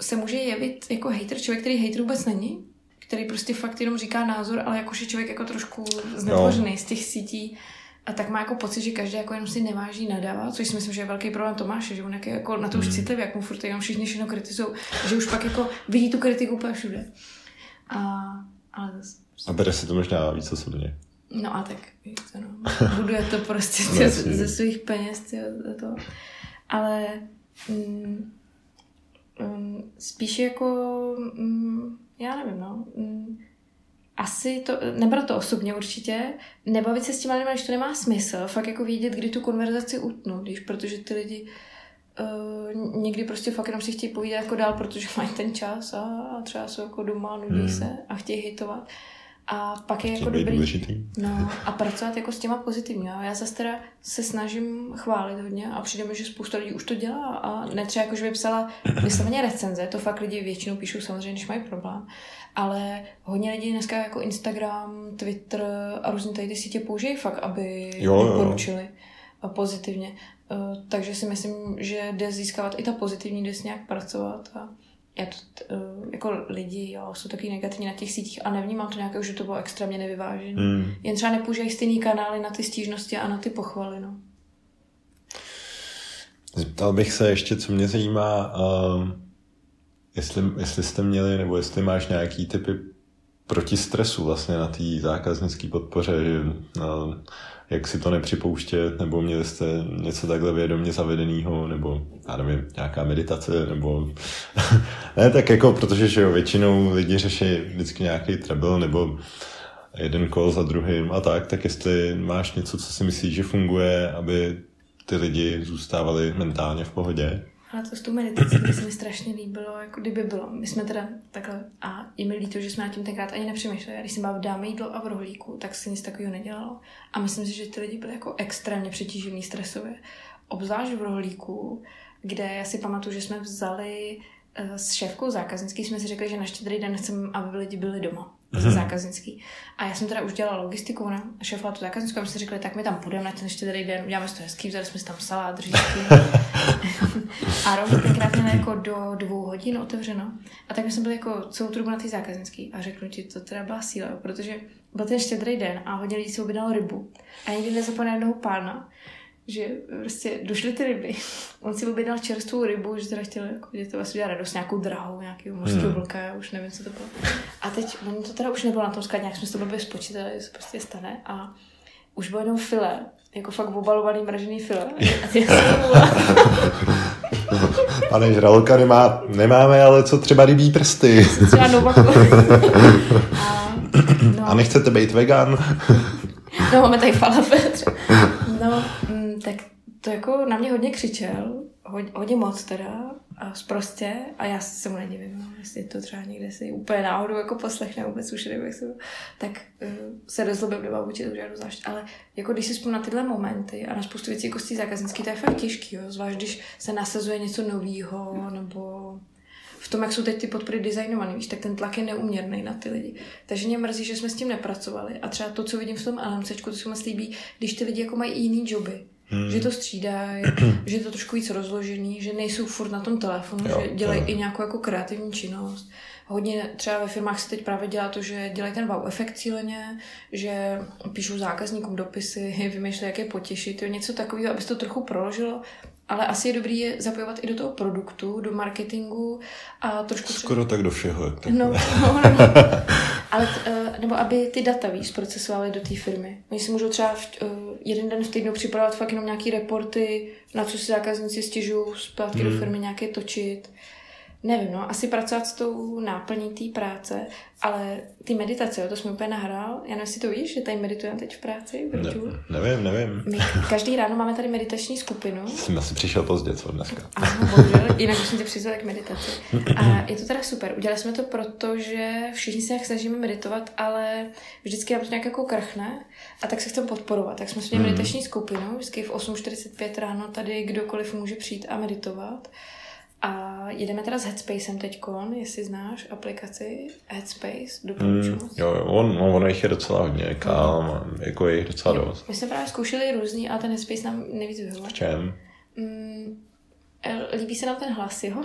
se může jevit jako hater, člověk, který hater vůbec není, který prostě fakt jenom říká názor, ale jakože člověk jako trošku znetvořený no. z těch sítí, a tak má jako pocit, že každý jako jenom si neváží nadává, což si myslím, že je velký problém Tomáše, že on je jako na to už mm. citlivý, jak mu furt jenom všichni všechno kritizují, že už pak jako vidí tu kritiku úplně všude. A, ale zase... A bere si to možná víc osobně. No a tak, to no. Buduje to prostě no, ze, ze svých peněz, tyjo, to. Ale mm, um, spíš jako, um, já nevím, no, um, asi to, nebrat to osobně určitě, nebavit se s těma lidmi, když to nemá smysl, fakt jako vědět, kdy tu konverzaci utnout, když, protože ty lidi uh, někdy prostě fakt jenom si chtějí povídat jako dál, protože mají ten čas a, a třeba jsou jako doma, nudí hmm. se a chtějí hitovat. A pak je jako dobrý důležitý. No, a pracovat jako s těma pozitivně. Já zase teda se snažím chválit hodně a přijde mi, že spousta lidí už to dělá a ne třeba jako, že by psala vysloveně recenze, to fakt lidi většinou píšou samozřejmě, když mají problém, ale hodně lidí dneska jako Instagram, Twitter a různé tady ty sítě použijí fakt, aby jo, doporučili jo. pozitivně. Eh, takže si myslím, že jde získávat i ta pozitivní, jde s nějak pracovat a já to, uh, jako lidi, jo, jsou taky negativní na těch sítích a nevnímám to nějak, že to bylo extrémně nevyvážené. Mm. Jen třeba nepoužívají stejný kanály na ty stížnosti a na ty pochvaly, no. Zeptal bych se ještě, co mě zajímá, uh, jestli, jestli jste měli, nebo jestli máš nějaký typy proti stresu vlastně na té zákaznické podpoře, že uh, jak si to nepřipouštět, nebo měli jste něco takhle vědomě zavedeného, nebo já nevím, nějaká meditace, nebo ne, tak jako, protože že jo, většinou lidi řeší vždycky nějaký trouble, nebo jeden kol za druhým a tak, tak jestli máš něco, co si myslíš, že funguje, aby ty lidi zůstávali mentálně v pohodě? Ale to s tou meditací se mi strašně líbilo, jako kdyby bylo. My jsme teda takhle, a je mi líto, že jsme na tím tenkrát ani nepřemýšleli. Když jsem byla v dáme jídlo a v rohlíku, tak se nic takového nedělalo. A myslím si, že ty lidi byly jako extrémně přetížený stresově. Obzvlášť v rohlíku, kde já si pamatuju, že jsme vzali eh, s šéfkou zákaznický, jsme si řekli, že na štědrý den chceme, aby lidi byli doma mm-hmm. zákaznický. A já jsem teda už dělala logistiku, ne? šéfovala tu zákaznickou a my jsme řekli, tak my tam půjdeme na ten štědrý den, uděláme to hezký, vzali jsme si tam salát, řízky. a rovně tenkrát měla jako do dvou hodin otevřeno. A tak my jsme byli jako celou trubu na ty zákaznický a řeknu ti, to teda byla síla, protože byl ten štědrý den a hodně lidí si objednalo rybu. A nikdy nezapomněl jednoho pána, že prostě došly ty ryby. On si objednal čerstvou rybu, že teda chtěl jako, že to vlastně udělat radost, nějakou drahou, nějakého mořského hmm. vlka, já už nevím, co to bylo. A teď, on to teda už nebylo na tom skladě, nějak jsme to blbě spočítali, že se prostě stane a už bylo jenom file, jako fakt obalovaný mražený file. Pane žraloka nemá, nemáme, ale co třeba rybí prsty. Třeba a, no. a nechcete být vegan? no, máme tady falafel. No, mm, tak to jako na mě hodně křičel, hodně, hodně moc teda. a zprostě a já se mu nedivím, no, jestli to třeba někde si úplně náhodou jako poslechne, vůbec už nevím, jak se, tak uh, se rozlobím nebo vůči to žádnou zvlášť. Ale jako když si vzpomínám na tyhle momenty a na spoustu věcí jako z zákaznický, to je fakt těžký, jo? zvlášť když se nasazuje něco nového nebo tom, jak jsou teď ty podpory designované, víš, tak ten tlak je neuměrný na ty lidi. Takže mě mrzí, že jsme s tím nepracovali. A třeba to, co vidím v tom LMCčku, to se mi líbí, když ty lidi jako mají jiný joby. Hmm. Že to střídají, že je to trošku víc rozložený, že nejsou furt na tom telefonu, jo, že dělají i nějakou jako kreativní činnost. Hodně třeba ve firmách se teď právě dělá to, že dělají ten wow efekt cíleně, že píšou zákazníkům dopisy, vymýšlejí, jak je potěšit, jo, něco takového, aby se to trochu proložilo ale asi je dobrý je zapojovat i do toho produktu, do marketingu a trošku... Skoro tak do všeho. Tak. No, no, no. ale, uh, nebo aby ty data víc zprocesovali do té firmy. Oni si můžou třeba v, uh, jeden den v týdnu připravovat fakt jenom nějaký reporty, na co si zákazníci stěžují, zpátky hmm. do firmy nějaké točit nevím, no, asi pracovat s tou náplní té práce, ale ty meditace, jo, to jsme úplně nahrál. Já nevím, jestli to víš, že tady meditujeme teď v práci. Ne, nevím, nevím. My každý ráno máme tady meditační skupinu. Jsem asi přišel pozdě, co dneska. Ano, bohužel, jinak jsem tě přizval k meditaci. A je to teda super. Udělali jsme to proto, že všichni se nějak snažíme meditovat, ale vždycky nám to nějak jako krchne a tak se chceme podporovat. Tak jsme měli mm. meditační skupinu, vždycky v 8.45 ráno tady kdokoliv může přijít a meditovat. A jedeme teda s Headspacem teďkon, jestli znáš aplikaci Headspace, doporučuji. Mm, jo, jo, on, no, ono jich je docela hodně, Calm, mm. jako je jich docela jo, dost. My jsme právě zkoušeli různý, ale ten Headspace nám nejvíc vyhovoval. V čem? Mm, líbí se nám ten hlas jeho.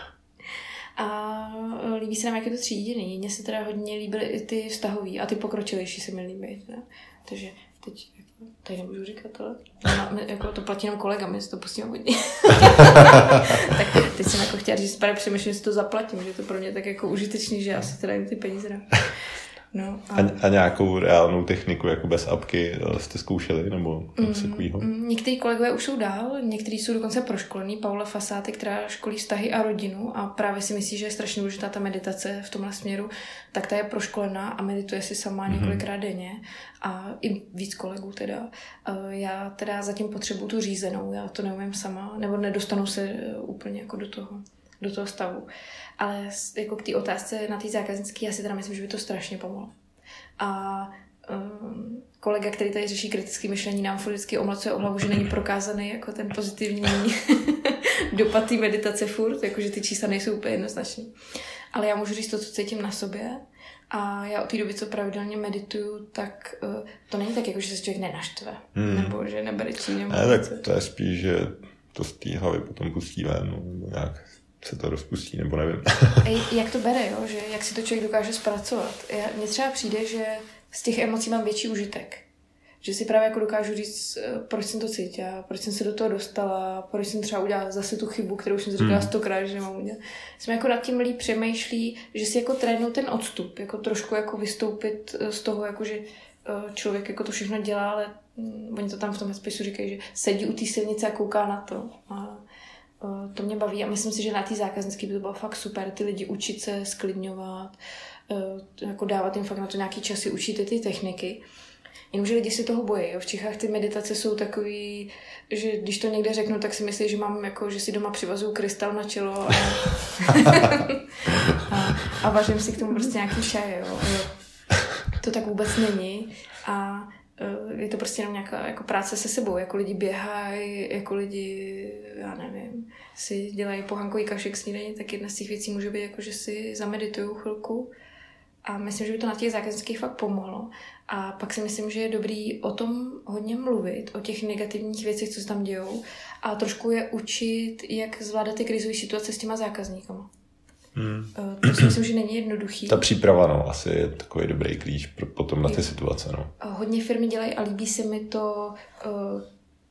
a líbí se nám, jak je to tříděný. Mně se teda hodně líbily i ty vztahový a ty pokročilejší se mi líbí. Takže teď Tady nemůžu říkat, ale no, jako to platí jenom kolega, my si to pustíme hodně. tak teď jsem jako chtěla říct, že přemýšlím, že si to zaplatím, že to pro mě tak jako užitečný, že já si teda jim ty peníze dám. No, a... A, a nějakou reálnou techniku, jako bez apky, eh, jste zkoušeli, nebo něco mm, takového? Mm, někteří kolegové už jsou dál, někteří jsou dokonce proškolení. Paula Fasáty, která školí vztahy a rodinu a právě si myslí, že je strašně důležitá ta meditace v tomhle směru, tak ta je proškolená a medituje si sama mm-hmm. několikrát denně a i víc kolegů teda. Já teda zatím potřebuju tu řízenou, já to neumím sama, nebo nedostanu se eh, úplně jako do toho, do toho stavu. Ale jako k té otázce na té zákaznické, já si teda myslím, že by to strašně pomohlo. A um, kolega, který tady řeší kritické myšlení, nám vždycky omlacuje o hlavu, že není prokázaný jako ten pozitivní dopad té meditace furt, jakože ty čísla nejsou úplně jednoznačný. Ale já můžu říct to, co cítím na sobě. A já od té doby, co pravidelně medituju, tak uh, to není tak, jako, že se člověk nenaštve, hmm. nebo že nebere číně. Ne, tak to je spíš, že to z té hlavy potom pustí ven, no, nějak se to rozpustí, nebo nevím. jak to bere, jo? Že jak si to člověk dokáže zpracovat. Mně třeba přijde, že z těch emocí mám větší užitek. Že si právě jako dokážu říct, eh, proč jsem to cítila, proč jsem se do toho dostala, proč jsem třeba udělala zase tu chybu, kterou jsem říkala hmm. stokrát, že nemám udělat. Jsem jako nad tím líp přemýšlí, že si jako trénu ten odstup, jako trošku jako vystoupit eh, z toho, jako že eh, člověk jako to všechno dělá, ale mm, oni to tam v tom spisu říkají, že sedí u té silnice a kouká na to. A to mě baví a myslím si, že na té zákaznické by to bylo fakt super, ty lidi učit se sklidňovat, eh, jako dávat jim fakt na to nějaký časy, učit ty techniky. Jenomže lidi si toho bojí. Jo. V Čechách ty meditace jsou takový, že když to někde řeknu, tak si myslí, že mám jako, že si doma přivazuju krystal na čelo a, a, a vařím si k tomu prostě nějaký čaj. Jo. To tak vůbec není. A je to prostě jenom nějaká jako práce se sebou, jako lidi běhají, jako lidi, já nevím, si dělají pohankový kašek snídaně, tak jedna z těch věcí může být jako, že si zameditují chvilku a myslím, že by to na těch zákaznických fakt pomohlo. A pak si myslím, že je dobrý o tom hodně mluvit, o těch negativních věcech, co se tam dějou a trošku je učit, jak zvládat ty krizové situace s těma zákazníkama. Hmm. To si myslím, že není jednoduchý. Ta příprava, no, asi je takový dobrý klíč pro, potom na ty situace, no. Hodně firmy dělají a líbí se mi to, eh,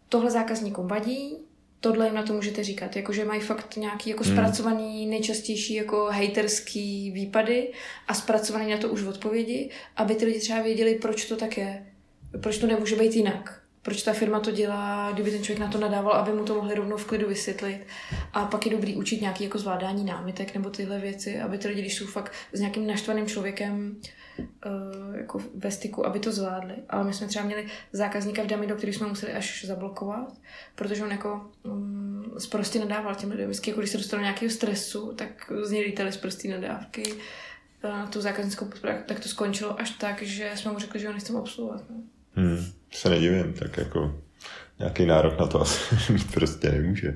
tohle zákazníkům vadí, tohle jim na to můžete říkat, jakože mají fakt nějaký jako hmm. zpracovaný nejčastější jako haterský výpady a zpracovaný na to už odpovědi, aby ty lidi třeba věděli, proč to tak je, proč to nemůže být jinak proč ta firma to dělá, kdyby ten člověk na to nadával, aby mu to mohli rovnou v klidu vysvětlit. A pak je dobrý učit nějaký jako zvládání námitek nebo tyhle věci, aby ty lidi, když jsou fakt s nějakým naštvaným člověkem uh, jako ve styku, aby to zvládli. Ale my jsme třeba měli zákazníka v Damido, který jsme museli až zablokovat, protože on jako um, prostě nadával těm lidem. Vždycky, jako když se dostalo nějakého stresu, tak z něj lítali z prostý nadávky na tu zákaznickou podporu, tak to skončilo až tak, že jsme mu řekli, že ho nechceme obsluhovat. No. Hmm, se nedivím, tak jako nějaký nárok na to asi prostě nemůže.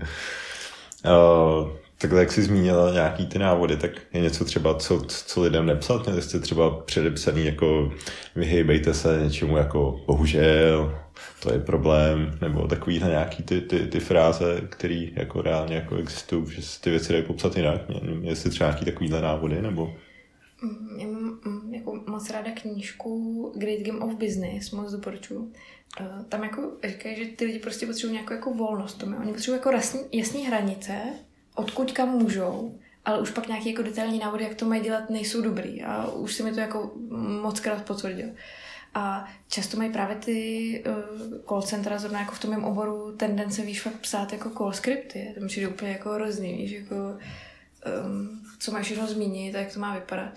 Uh, takhle, jak jsi zmínila nějaký ty návody, tak je něco třeba, co, co lidem nepsat? Měli jste třeba předepsaný jako vyhejbejte se něčemu jako bohužel, to je problém, nebo takovýhle nějaký ty, ty, ty fráze, které jako reálně jako existují, že ty věci dají popsat jinak. Jestli třeba nějaký takovýhle návody, nebo... Mm, já mám mm, jako moc ráda knížku Great Game of Business, moc doporučuji. Eh, tam jako říkají, že ty lidi prostě potřebují nějakou jako volnost. Tomu. Oni potřebují jako jasný, jasný hranice, odkud kam můžou, ale už pak nějaký jako detailní návody, jak to mají dělat, nejsou dobrý. A už se mi to jako moc krát potvrdil. A často mají právě ty uh, call centra, zrovna jako v tom mém oboru, tendence, víš, fakt psát jako call scripty. To mi úplně jako hrozný, víš, jako um, co máš všechno zmínit a jak to má vypadat.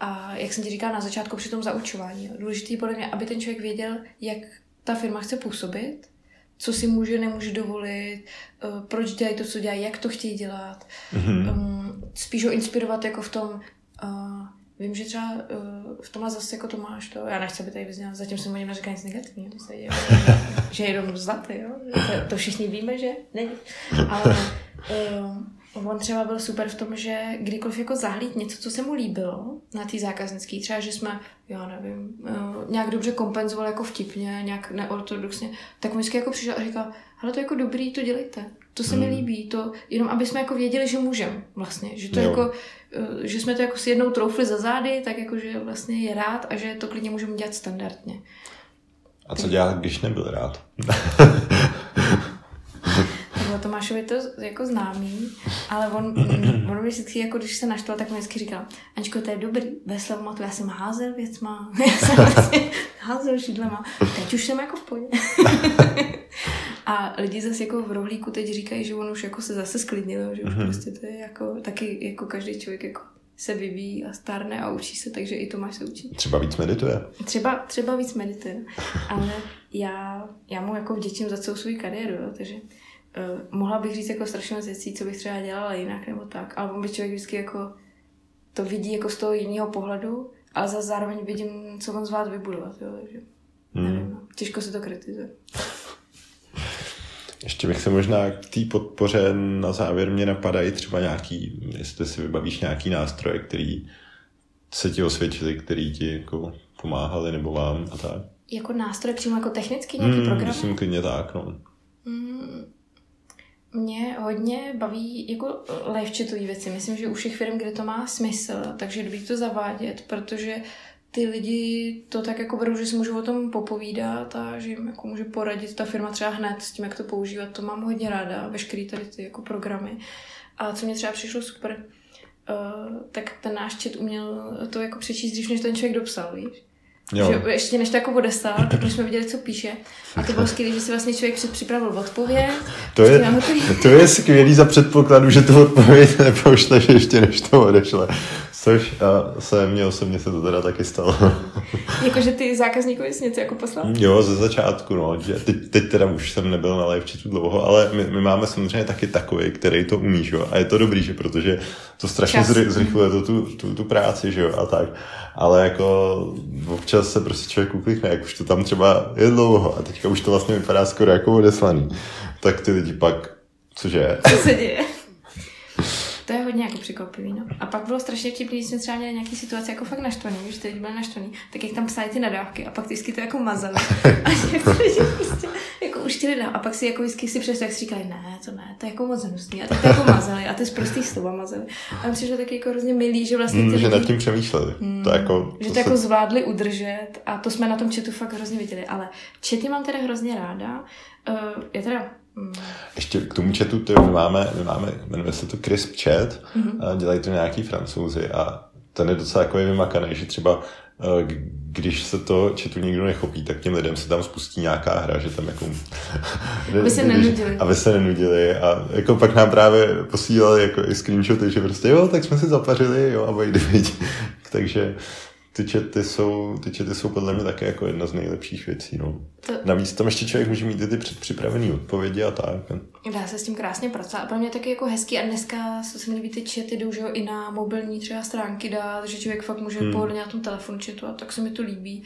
A jak jsem ti říkala na začátku při tom zaučování, důležité podle mě, aby ten člověk věděl, jak ta firma chce působit, co si může, nemůže dovolit, uh, proč dělají to, co dělají, jak to chtějí dělat. Mm-hmm. Um, spíš ho inspirovat jako v tom, uh, vím, že třeba uh, v tomhle zase jako to máš to, já nechci, aby tady vyzněl, zatím jsem o něm neříkal nic negativního, že je jenom zlatý, jo? To, to všichni víme, že není. Ale uh, On třeba byl super v tom, že kdykoliv jako zahlíd něco, co se mu líbilo na té zákaznické, třeba, že jsme, já nevím, eh, nějak dobře kompenzoval jako vtipně, nějak neortodoxně, tak on vždycky jako přišel a říkal, ale to je jako dobrý, to dělejte. To se hmm. mi líbí, to jenom aby jsme jako věděli, že můžeme vlastně, že to jo. jako, eh, že jsme to jako si jednou troufli za zády, tak jako, že vlastně je rád a že to klidně můžeme dělat standardně. A co dělá, když nebyl rád? o Tomášovi to jako známý, ale on, on vždycky, jako když se naštval, tak mi vždycky říkal, Aničko, to je dobrý, bez slavomatu, já jsem házel věcma, já jsem vlastně házel šidlema, teď už jsem jako v pohodě. A lidi zase jako v rohlíku teď říkají, že on už jako se zase sklidnil, že už mm-hmm. prostě to je jako, taky jako každý člověk jako se vyvíjí a stárne a učí se, takže i Tomáš se učí. Třeba víc medituje. Třeba, třeba víc medituje, ale já, já mu jako vděčím za celou svou kariéru, jo, takže uh, mohla bych říct jako strašně moc věcí, co bych třeba dělala jinak nebo tak, ale on by člověk vždycky jako to vidí jako z toho jiného pohledu, ale za zároveň vidím, co on zvlád vybudovat, jo, takže hmm. nevím, no. těžko se to kritizuje. Ještě bych se možná k té podpoře na závěr mě napadají třeba nějaký, jestli si vybavíš nějaký nástroje, který se ti osvědčili, který ti jako pomáhali nebo vám a tak. Jako nástroj přímo jako technický nějaký hmm, program? Myslím klidně tak, no. Hmm, mě hodně baví jako live chatové věci. Myslím, že u všech firm, kde to má smysl, takže dobrý to zavádět, protože ty lidi to tak jako berou, že si můžu o tom popovídat a že jim jako může poradit ta firma třeba hned s tím, jak to používat. To mám hodně ráda, veškerý tady ty jako programy. A co mě třeba přišlo super, uh, tak ten náš chat uměl to jako přečíst dřív, než ten člověk dopsal, víš? Jo. Že ještě než to jako odestál, tak jsme viděli, co píše. A to bylo skvělé, že si vlastně člověk připravil odpověď. To je, to je skvělý za předpokladu, že tu odpověď nepošleš ještě než to odešle. Což a se mně osobně se to teda taky stalo. Jakože ty zákazníkovi jsi něco jako poslal? Jo, ze začátku, no. Že teď, teď teda už jsem nebyl na live chatu dlouho, ale my, my máme samozřejmě taky takový, který to umí, že jo. A je to dobrý, že protože to strašně zry, zrychluje to tu, tu, tu, práci, že jo, a tak. Ale jako občas se prostě člověk uklikne, jak už to tam třeba je dlouho a teďka už to vlastně vypadá skoro jako odeslaný. Tak ty lidi pak, cože? Co se děje? To je hodně jako překvapivý, no. A pak bylo strašně vtipný, když jsme třeba měli nějaký situace jako fakt naštvaný, když teď byli naštvaný, tak jak tam psali ty nadávky a pak ty vždycky to jako mazali. A to prostě, jako už ti A pak si jako vždycky si přes tak si říkali, ne, to ne, to je jako moc hnusný. A tak to jako mazali a ty z prostých slova mazali. A myslím, že taky jako hrozně milý, že vlastně ty mm, že nad tím přemýšleli. Mm, to jako, že to, jako se... zvládli udržet a to jsme na tom chatu fakt hrozně viděli. Ale čety mám teda hrozně ráda. Uh, já teda ještě k tomu chatu, ty, my máme, my máme, jmenuje se to Crisp Chat, mm-hmm. a dělají to nějaký francouzi a ten je docela takový vymakaný, že třeba eh, když se to chatu nikdo nechopí, tak těm lidem se tam spustí nějaká hra, že tam jako... aby se nenudili. Aby se nenudili a jako pak nám právě posílali jako i screenshoty, že prostě jo, tak jsme si zapařili, jo, a vejdy, Takže ty čety jsou, ty čety jsou podle mě také jako jedna z nejlepších věcí. No. To... Navíc tam ještě člověk může mít ty předpřipravené odpovědi a tak. Dá se s tím krásně pracovat. A pro mě taky jako hezký a dneska se mi líbí ty čety, jdou že i na mobilní třeba stránky dát, že člověk fakt může hmm. pohodlně na tom telefonu četu a tak se mi to líbí.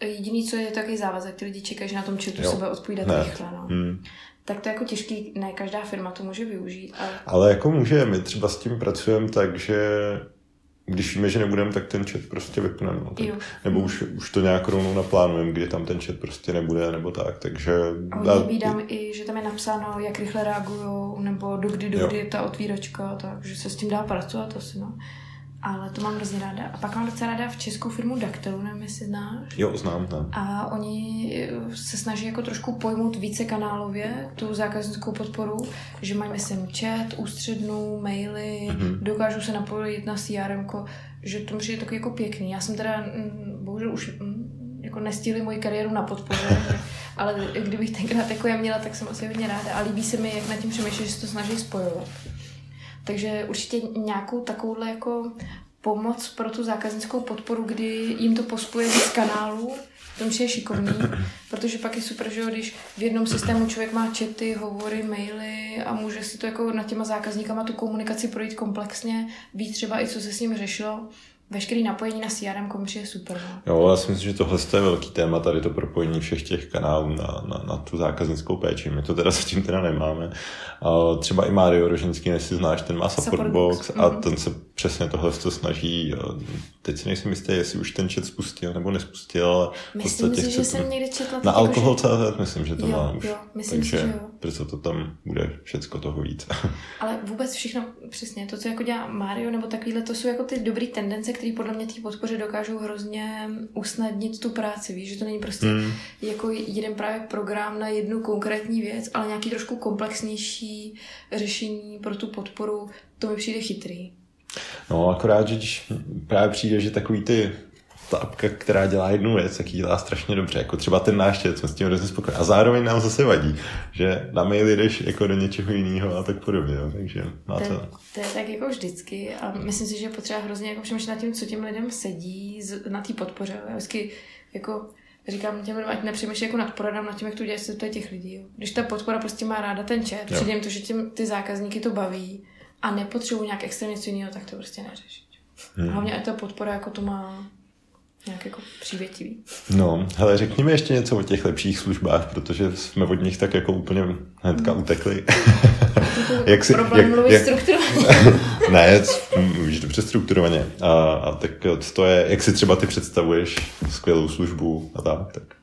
Jediný, co je takový závazek, ty lidi čekají, že na tom četu se bude odpovídat ne. rychle. No. Hmm. Tak to je jako těžký, ne každá firma to může využít. Ale, ale jako může, my třeba s tím pracujeme tak, že když víme, že nebudeme, tak ten chat prostě vypneme. No, tak, nebo už, už to nějak rovnou naplánujeme, kdy tam ten chat prostě nebude, nebo tak, takže... Hodně vídám i, že tam je napsáno, jak rychle reagují, nebo dokdy, dokdy je ta otvíračka, takže se s tím dá pracovat asi, no ale to mám hrozně ráda. A pak mám docela ráda v českou firmu Dactylu, nevím, jestli znáš. Jo, znám, znám. A oni se snaží jako trošku pojmout více kanálově tu zákaznickou podporu, že mají, myslím, chat, ústřednou, maily, mm-hmm. dokážou se napojit na CRM, že to přijde takový jako pěkný. Já jsem teda, mm, bohužel už mm, jako nestihli moji kariéru na podpoře, ale kdybych tenkrát jako je měla, tak jsem asi hodně ráda. A líbí se mi, jak nad tím přemýšlí, že se to snaží spojovat. Takže určitě nějakou takovouhle jako pomoc pro tu zákaznickou podporu, kdy jim to pospuje kanálů, to je šikovný, protože pak je super, že jo, když v jednom systému člověk má chaty, hovory, maily a může si to jako nad těma zákazníkama tu komunikaci projít komplexně, ví třeba i, co se s ním řešilo, veškerý napojení na CRM komři je super. No. Jo, já si myslím, že tohle je velký téma, tady to propojení všech těch kanálů na, na, na tu zákaznickou péči. My to teda zatím teda nemáme. A třeba i Mario Roženský, než si znáš, ten má support, support box, box a mm-hmm. ten se přesně tohle to snaží. Teď si nejsem jistý, jestli už ten chat spustil nebo nespustil, ale Myslím si, že jsem někdy četla. Na alkohol že... myslím, že to jo, má už. Jo, myslím Takže si, že jo. Proto to tam bude všecko toho víc. ale vůbec všechno, přesně, to, co jako dělá Mario nebo takovýhle, to jsou jako ty dobré tendence, které podle mě té podpoře dokážou hrozně usnadnit tu práci. Víš, že to není prostě mm. jako jeden právě program na jednu konkrétní věc, ale nějaký trošku komplexnější řešení pro tu podporu, to mi přijde chytrý. No, akorát, že když právě přijde, že takový ty ta apka, která dělá jednu věc, tak ji dělá strašně dobře. Jako třeba ten náš čet, jsme s tím hrozně spokojení. A zároveň nám zase vadí, že na maily jdeš jako do něčeho jiného a tak podobně. Jo. Takže má to... to... To je tak jako vždycky a myslím si, že potřeba hrozně jako přemýšlet nad tím, co těm lidem sedí na té podpoře. Já vždycky jako říkám těm lidem, ať nepřemýšlí jako nad poradem, nad tím, jak to dělat, to je těch lidí. Jo. Když ta podpora prostě má ráda ten chat, přijde to, že tím ty zákazníky to baví a nepotřebují nějak extrémně něco jiného, tak to prostě neřešit. Hmm. Hlavně a ta podpora jako to má nějak jako přívětivý. No, ale řekněme ještě něco o těch lepších službách, protože jsme od nich tak jako úplně hnedka hmm. utekli. jak si, problém jak, jak, strukturovaně. ne, mluvíš dobře strukturovaně. A, a tak to je, jak si třeba ty představuješ skvělou službu a tak. tak.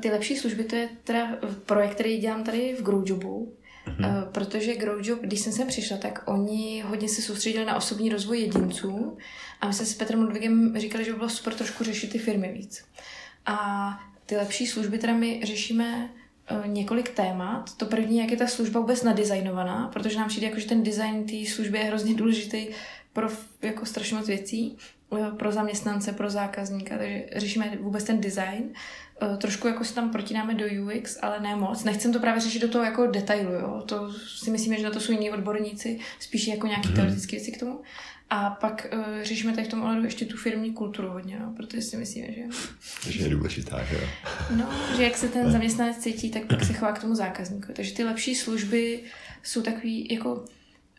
Ty lepší služby, to je teda projekt, který dělám tady v Growjobu, Mm-hmm. Protože Growjob, když jsem sem přišla, tak oni hodně se soustředili na osobní rozvoj jedinců a my jsme s Petrem Ludvigem říkali, že by bylo super trošku řešit ty firmy víc. A ty lepší služby teda my řešíme eh, několik témat. To první, jak je ta služba vůbec nadizajnovaná, protože nám přijde, jako, že ten design té služby je hrozně důležitý pro jako strašně moc věcí, eh, pro zaměstnance, pro zákazníka, takže řešíme vůbec ten design. Eh, trošku jako se tam protínáme do UX, ale ne moc. Nechcem to právě řešit do toho jako detailu, jo. To si myslíme, že na to jsou jiní odborníci, spíš jako nějaký mm. teoretické věci k tomu. A pak uh, řešíme tady v tom ohledu ještě tu firmní kulturu hodně, no, protože si myslíme, že... Že je důležitá, že No, že jak se ten zaměstnanec cítí, tak pak se chová k tomu zákazníku. Takže ty lepší služby jsou takový jako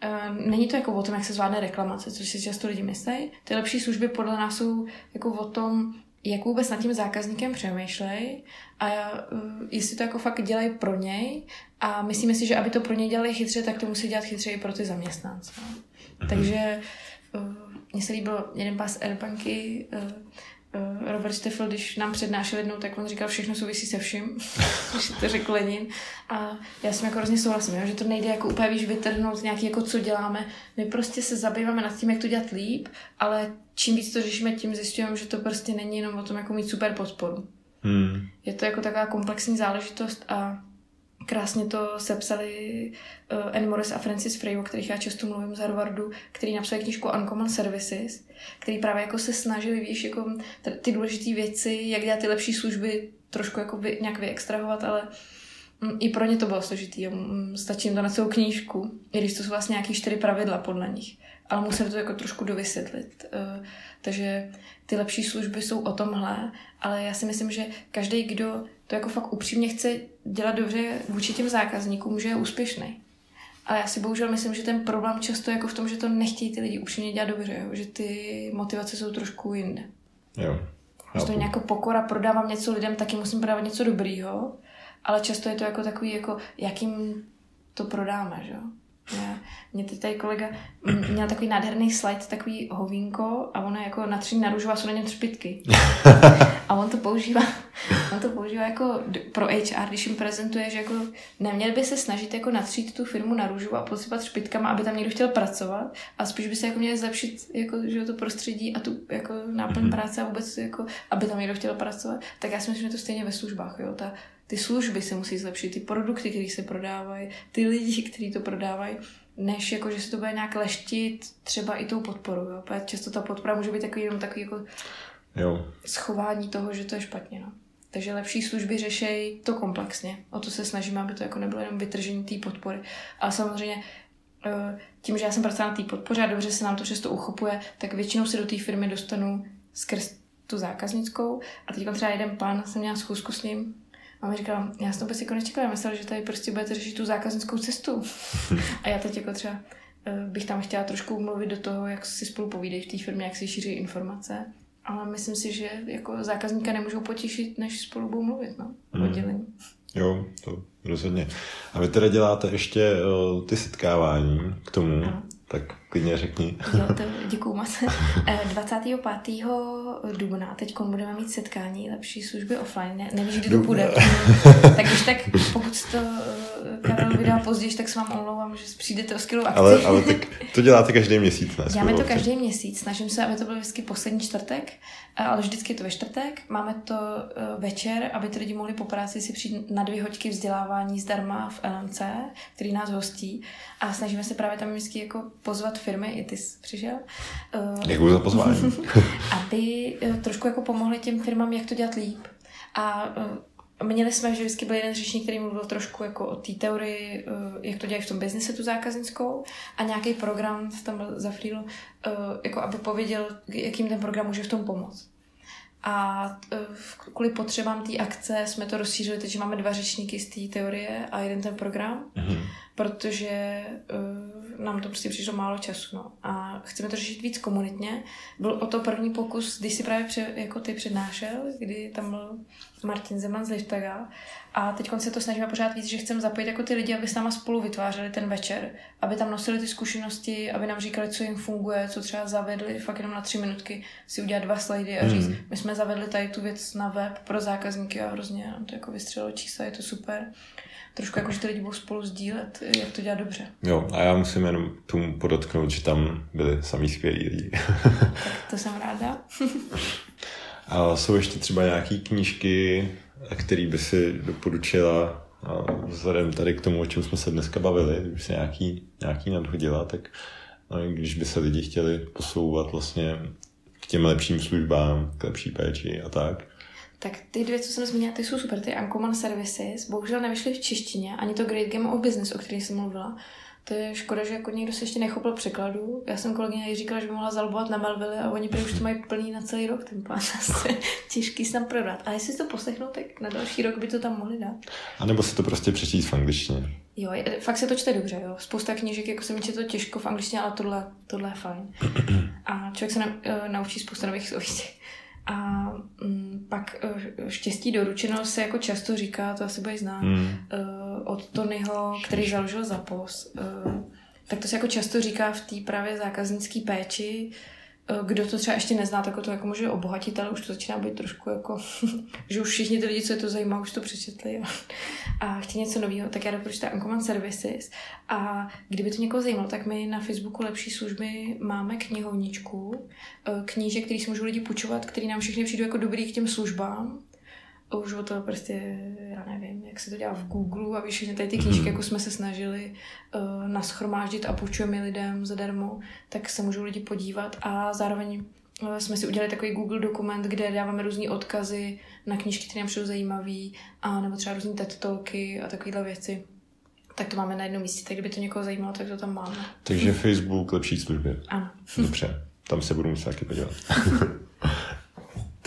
Uh, není to jako o tom, jak se zvládne reklamace, což si často lidi myslí. Ty lepší služby podle nás jsou jako o tom, jak vůbec nad tím zákazníkem přemýšlej a uh, jestli to jako fakt dělají pro něj a myslíme si, že aby to pro něj dělali chytře, tak to musí dělat chytře i pro ty zaměstnance. Mm-hmm. Takže uh, mně se líbil jeden pás Airbanky, uh, Robert Steffel, když nám přednášel jednou, tak on říkal, všechno souvisí se vším, když to řekl Lenin. A já jsem jako hrozně souhlasím, jo, že to nejde jako úplně víš, vytrhnout nějaký, jako co děláme. My prostě se zabýváme nad tím, jak to dělat líp, ale čím víc to řešíme, tím zjistujeme, že to prostě není jenom o tom, jako mít super podporu. Hmm. Je to jako taková komplexní záležitost a krásně to sepsali uh, Anne Morris a Francis Frey, o kterých já často mluvím z Harvardu, který napsali knižku Uncommon Services, který právě jako se snažili, víš, jako ty důležité věci, jak dělat ty lepší služby, trošku jako vy, nějak vyextrahovat, ale mm, i pro ně to bylo složitý. Mm, stačí jim to na celou knížku, i když to jsou vlastně nějaký čtyři pravidla podle nich. Ale musím to jako trošku dovysvětlit. Uh, takže ty lepší služby jsou o tomhle, ale já si myslím, že každý, kdo to jako fakt upřímně chce dělat dobře vůči těm zákazníkům, že je úspěšný. Ale já si bohužel myslím, že ten problém často je jako v tom, že to nechtějí ty lidi upřímně dělat dobře, jo? že ty motivace jsou trošku jinde. Jo. Že to je nějaká pokora, prodávám něco lidem, taky musím prodávat něco dobrýho, ale často je to jako takový, jako jakým to prodáme, že jo. Mě teď tady kolega měl takový nádherný slide, takový hovínko a ono jako natření na růžu a jsou na něm třpitky. A on to používá, on to používá jako pro HR, když jim prezentuje, že jako neměl by se snažit jako natřít tu firmu na růžu a posypat špitkama, aby tam někdo chtěl pracovat a spíš by se jako měl zlepšit jako, že to prostředí a tu jako náplň mm-hmm. práce a vůbec jako, aby tam někdo chtěl pracovat. Tak já si myslím, že to stejně ve službách, jo. Ta, ty služby se musí zlepšit, ty produkty, které se prodávají, ty lidi, kteří to prodávají, než jako, že se to bude nějak leštit třeba i tou podporou. Jo? Protože často ta podpora může být takový jenom takový jako jo. schování toho, že to je špatně. No. Takže lepší služby řešejí to komplexně. O to se snažíme, aby to jako nebylo jenom vytržení té podpory. Ale samozřejmě eh, tím, že já jsem pracovala na té podpoře a dobře se nám to často uchopuje, tak většinou se do té firmy dostanu skrz tu zákaznickou. A teď třeba jeden pán, jsem měla schůzku s ním, a mi říkala, já jsem to vůbec jako nečekala, myslela, že tady prostě budete řešit tu zákaznickou cestu. a já teď jako třeba eh, bych tam chtěla trošku mluvit do toho, jak si spolu povídají v té firmě, jak si šíří informace. Ale myslím si, že jako zákazníka nemůžou potěšit, než spolu budou mluvit, no, mm. oddělení. Jo, to rozhodně. A vy teda děláte ještě uh, ty setkávání k tomu. Ano. Tak klidně řekni. Jo, to děkuju moc. 25. Eh, dubna teď budeme mít setkání lepší služby offline. Ne, nevíš, kdy to bude. tak když tak, pokud to eh, Karel vydá později, tak se vám omlouvám, že přijdete o skvělou akci. Ale, ale tak to děláte každý měsíc, ne? Děláme to každý měsíc. Snažím se, aby to byl vždycky poslední čtvrtek, eh, ale vždycky je to ve čtvrtek. Máme to večer, aby ty lidi mohli po práci si přijít na dvě hoďky vzdělávání zdarma v LMC, který nás hostí. A snažíme se právě tam vždycky jako pozvat firmy, i ty jsi přišel. Uh, Děkuji za pozvání. aby uh, trošku jako pomohli těm firmám, jak to dělat líp. A uh, měli jsme, že vždycky byl jeden řečník, který mluvil trošku jako o té teorii, jak to dělají v tom biznise tu zákaznickou a nějaký program tam byl za Freelu, jako aby pověděl, jakým ten program může v tom pomoct. A kvůli potřebám té akce jsme to rozšířili, takže máme dva řečníky z té teorie a jeden ten program, mm-hmm. Protože nám to prostě přišlo málo času. No. A chceme to řešit víc komunitně. Byl o to první pokus, když si právě pře, jako ty přednášel, kdy tam byl Martin Zeman z Liftaga. A teď se to snažíme pořád víc, že chceme zapojit jako ty lidi, aby s náma spolu vytvářeli ten večer, aby tam nosili ty zkušenosti, aby nám říkali, co jim funguje, co třeba zavedli, fakt jenom na tři minutky si udělat dva slajdy a říct, mm. my jsme zavedli tady tu věc na web pro zákazníky a hrozně nám to jako vystřelilo čísla, je to super trošku jako, že ty lidi budou spolu sdílet, jak to dělat dobře. Jo, a já musím jenom tomu podotknout, že tam byli samý skvělí lidi. tak to jsem ráda. a jsou ještě třeba nějaké knížky, které by si doporučila a vzhledem tady k tomu, o čem jsme se dneska bavili, kdyby se nějaký, nějaký nadhodila, tak no, když by se lidi chtěli posouvat vlastně k těm lepším službám, k lepší péči a tak, tak ty dvě, co jsem zmínila, ty jsou super, ty Ankoman Services, bohužel nevyšly v češtině, ani to Great Game of Business, o kterém jsem mluvila. To je škoda, že jako někdo se ještě nechopil překladu. Já jsem kolegyně říkala, že by mohla zalbovat na Melville a oni prý už to mají plný na celý rok, ten plán. těžký se tam prodat. A jestli si to poslechnou, tak na další rok by to tam mohli dát. A nebo si to prostě přečíst v angličtině. Jo, fakt se to čte dobře, jo. Spousta knížek, jako se mi to těžko v angličtině, ale tohle, tohle je fajn. A člověk se na, uh, naučí spousta nových slovíček. A mm, pak uh, štěstí doručeno se jako často říká, to asi bude znát, mm. uh, od Tonyho, který založil Zapos. Uh, tak to se jako často říká v té právě zákaznické péči, Eh, kdo to třeba ještě nezná, tak to jako může obohatit, ale už to začíná být trošku jako, že už všichni ty lidi, co je to zajímá, už to přečetli a chtějí něco nového, tak já doporučuji Uncommon Services. A kdyby to někoho zajímalo, tak my na Facebooku Lepší služby máme knihovničku, eh, knížek, který si můžou lidi půjčovat, který nám všichni přijdou jako dobrý k těm službám už o to prostě, já nevím, jak se to dělá v Google a víš, tady ty knížky, mm. jako jsme se snažili uh, naschromáždit a půjčujeme lidem zadarmo, tak se můžou lidi podívat a zároveň uh, jsme si udělali takový Google dokument, kde dáváme různé odkazy na knížky, které nám přijdou zajímavé, a nebo třeba různé TED Talky a takovéhle věci. tak to máme na jednom místě, tak kdyby to někoho zajímalo, tak to tam máme. Takže Facebook lepší služby. Ano. Dobře, tam se budu muset taky podívat.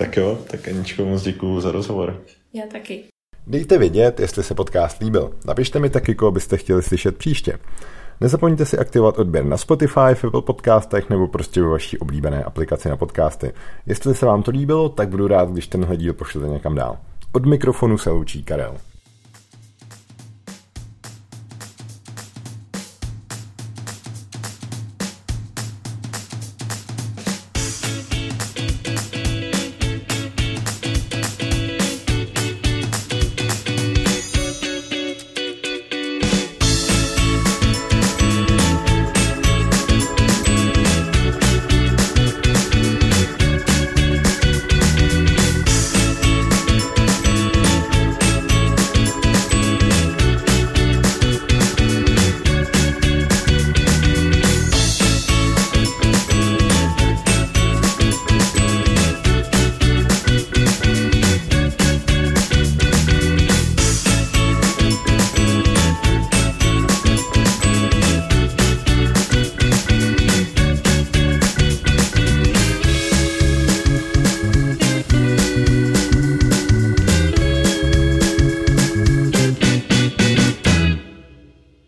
tak jo, tak Aničko, moc děkuju za rozhovor. Já taky. Dejte vědět, jestli se podcast líbil. Napište mi taky, koho byste chtěli slyšet příště. Nezapomeňte si aktivovat odběr na Spotify, v Apple podcastech nebo prostě ve vaší oblíbené aplikaci na podcasty. Jestli se vám to líbilo, tak budu rád, když tenhle díl pošlete někam dál. Od mikrofonu se loučí Karel.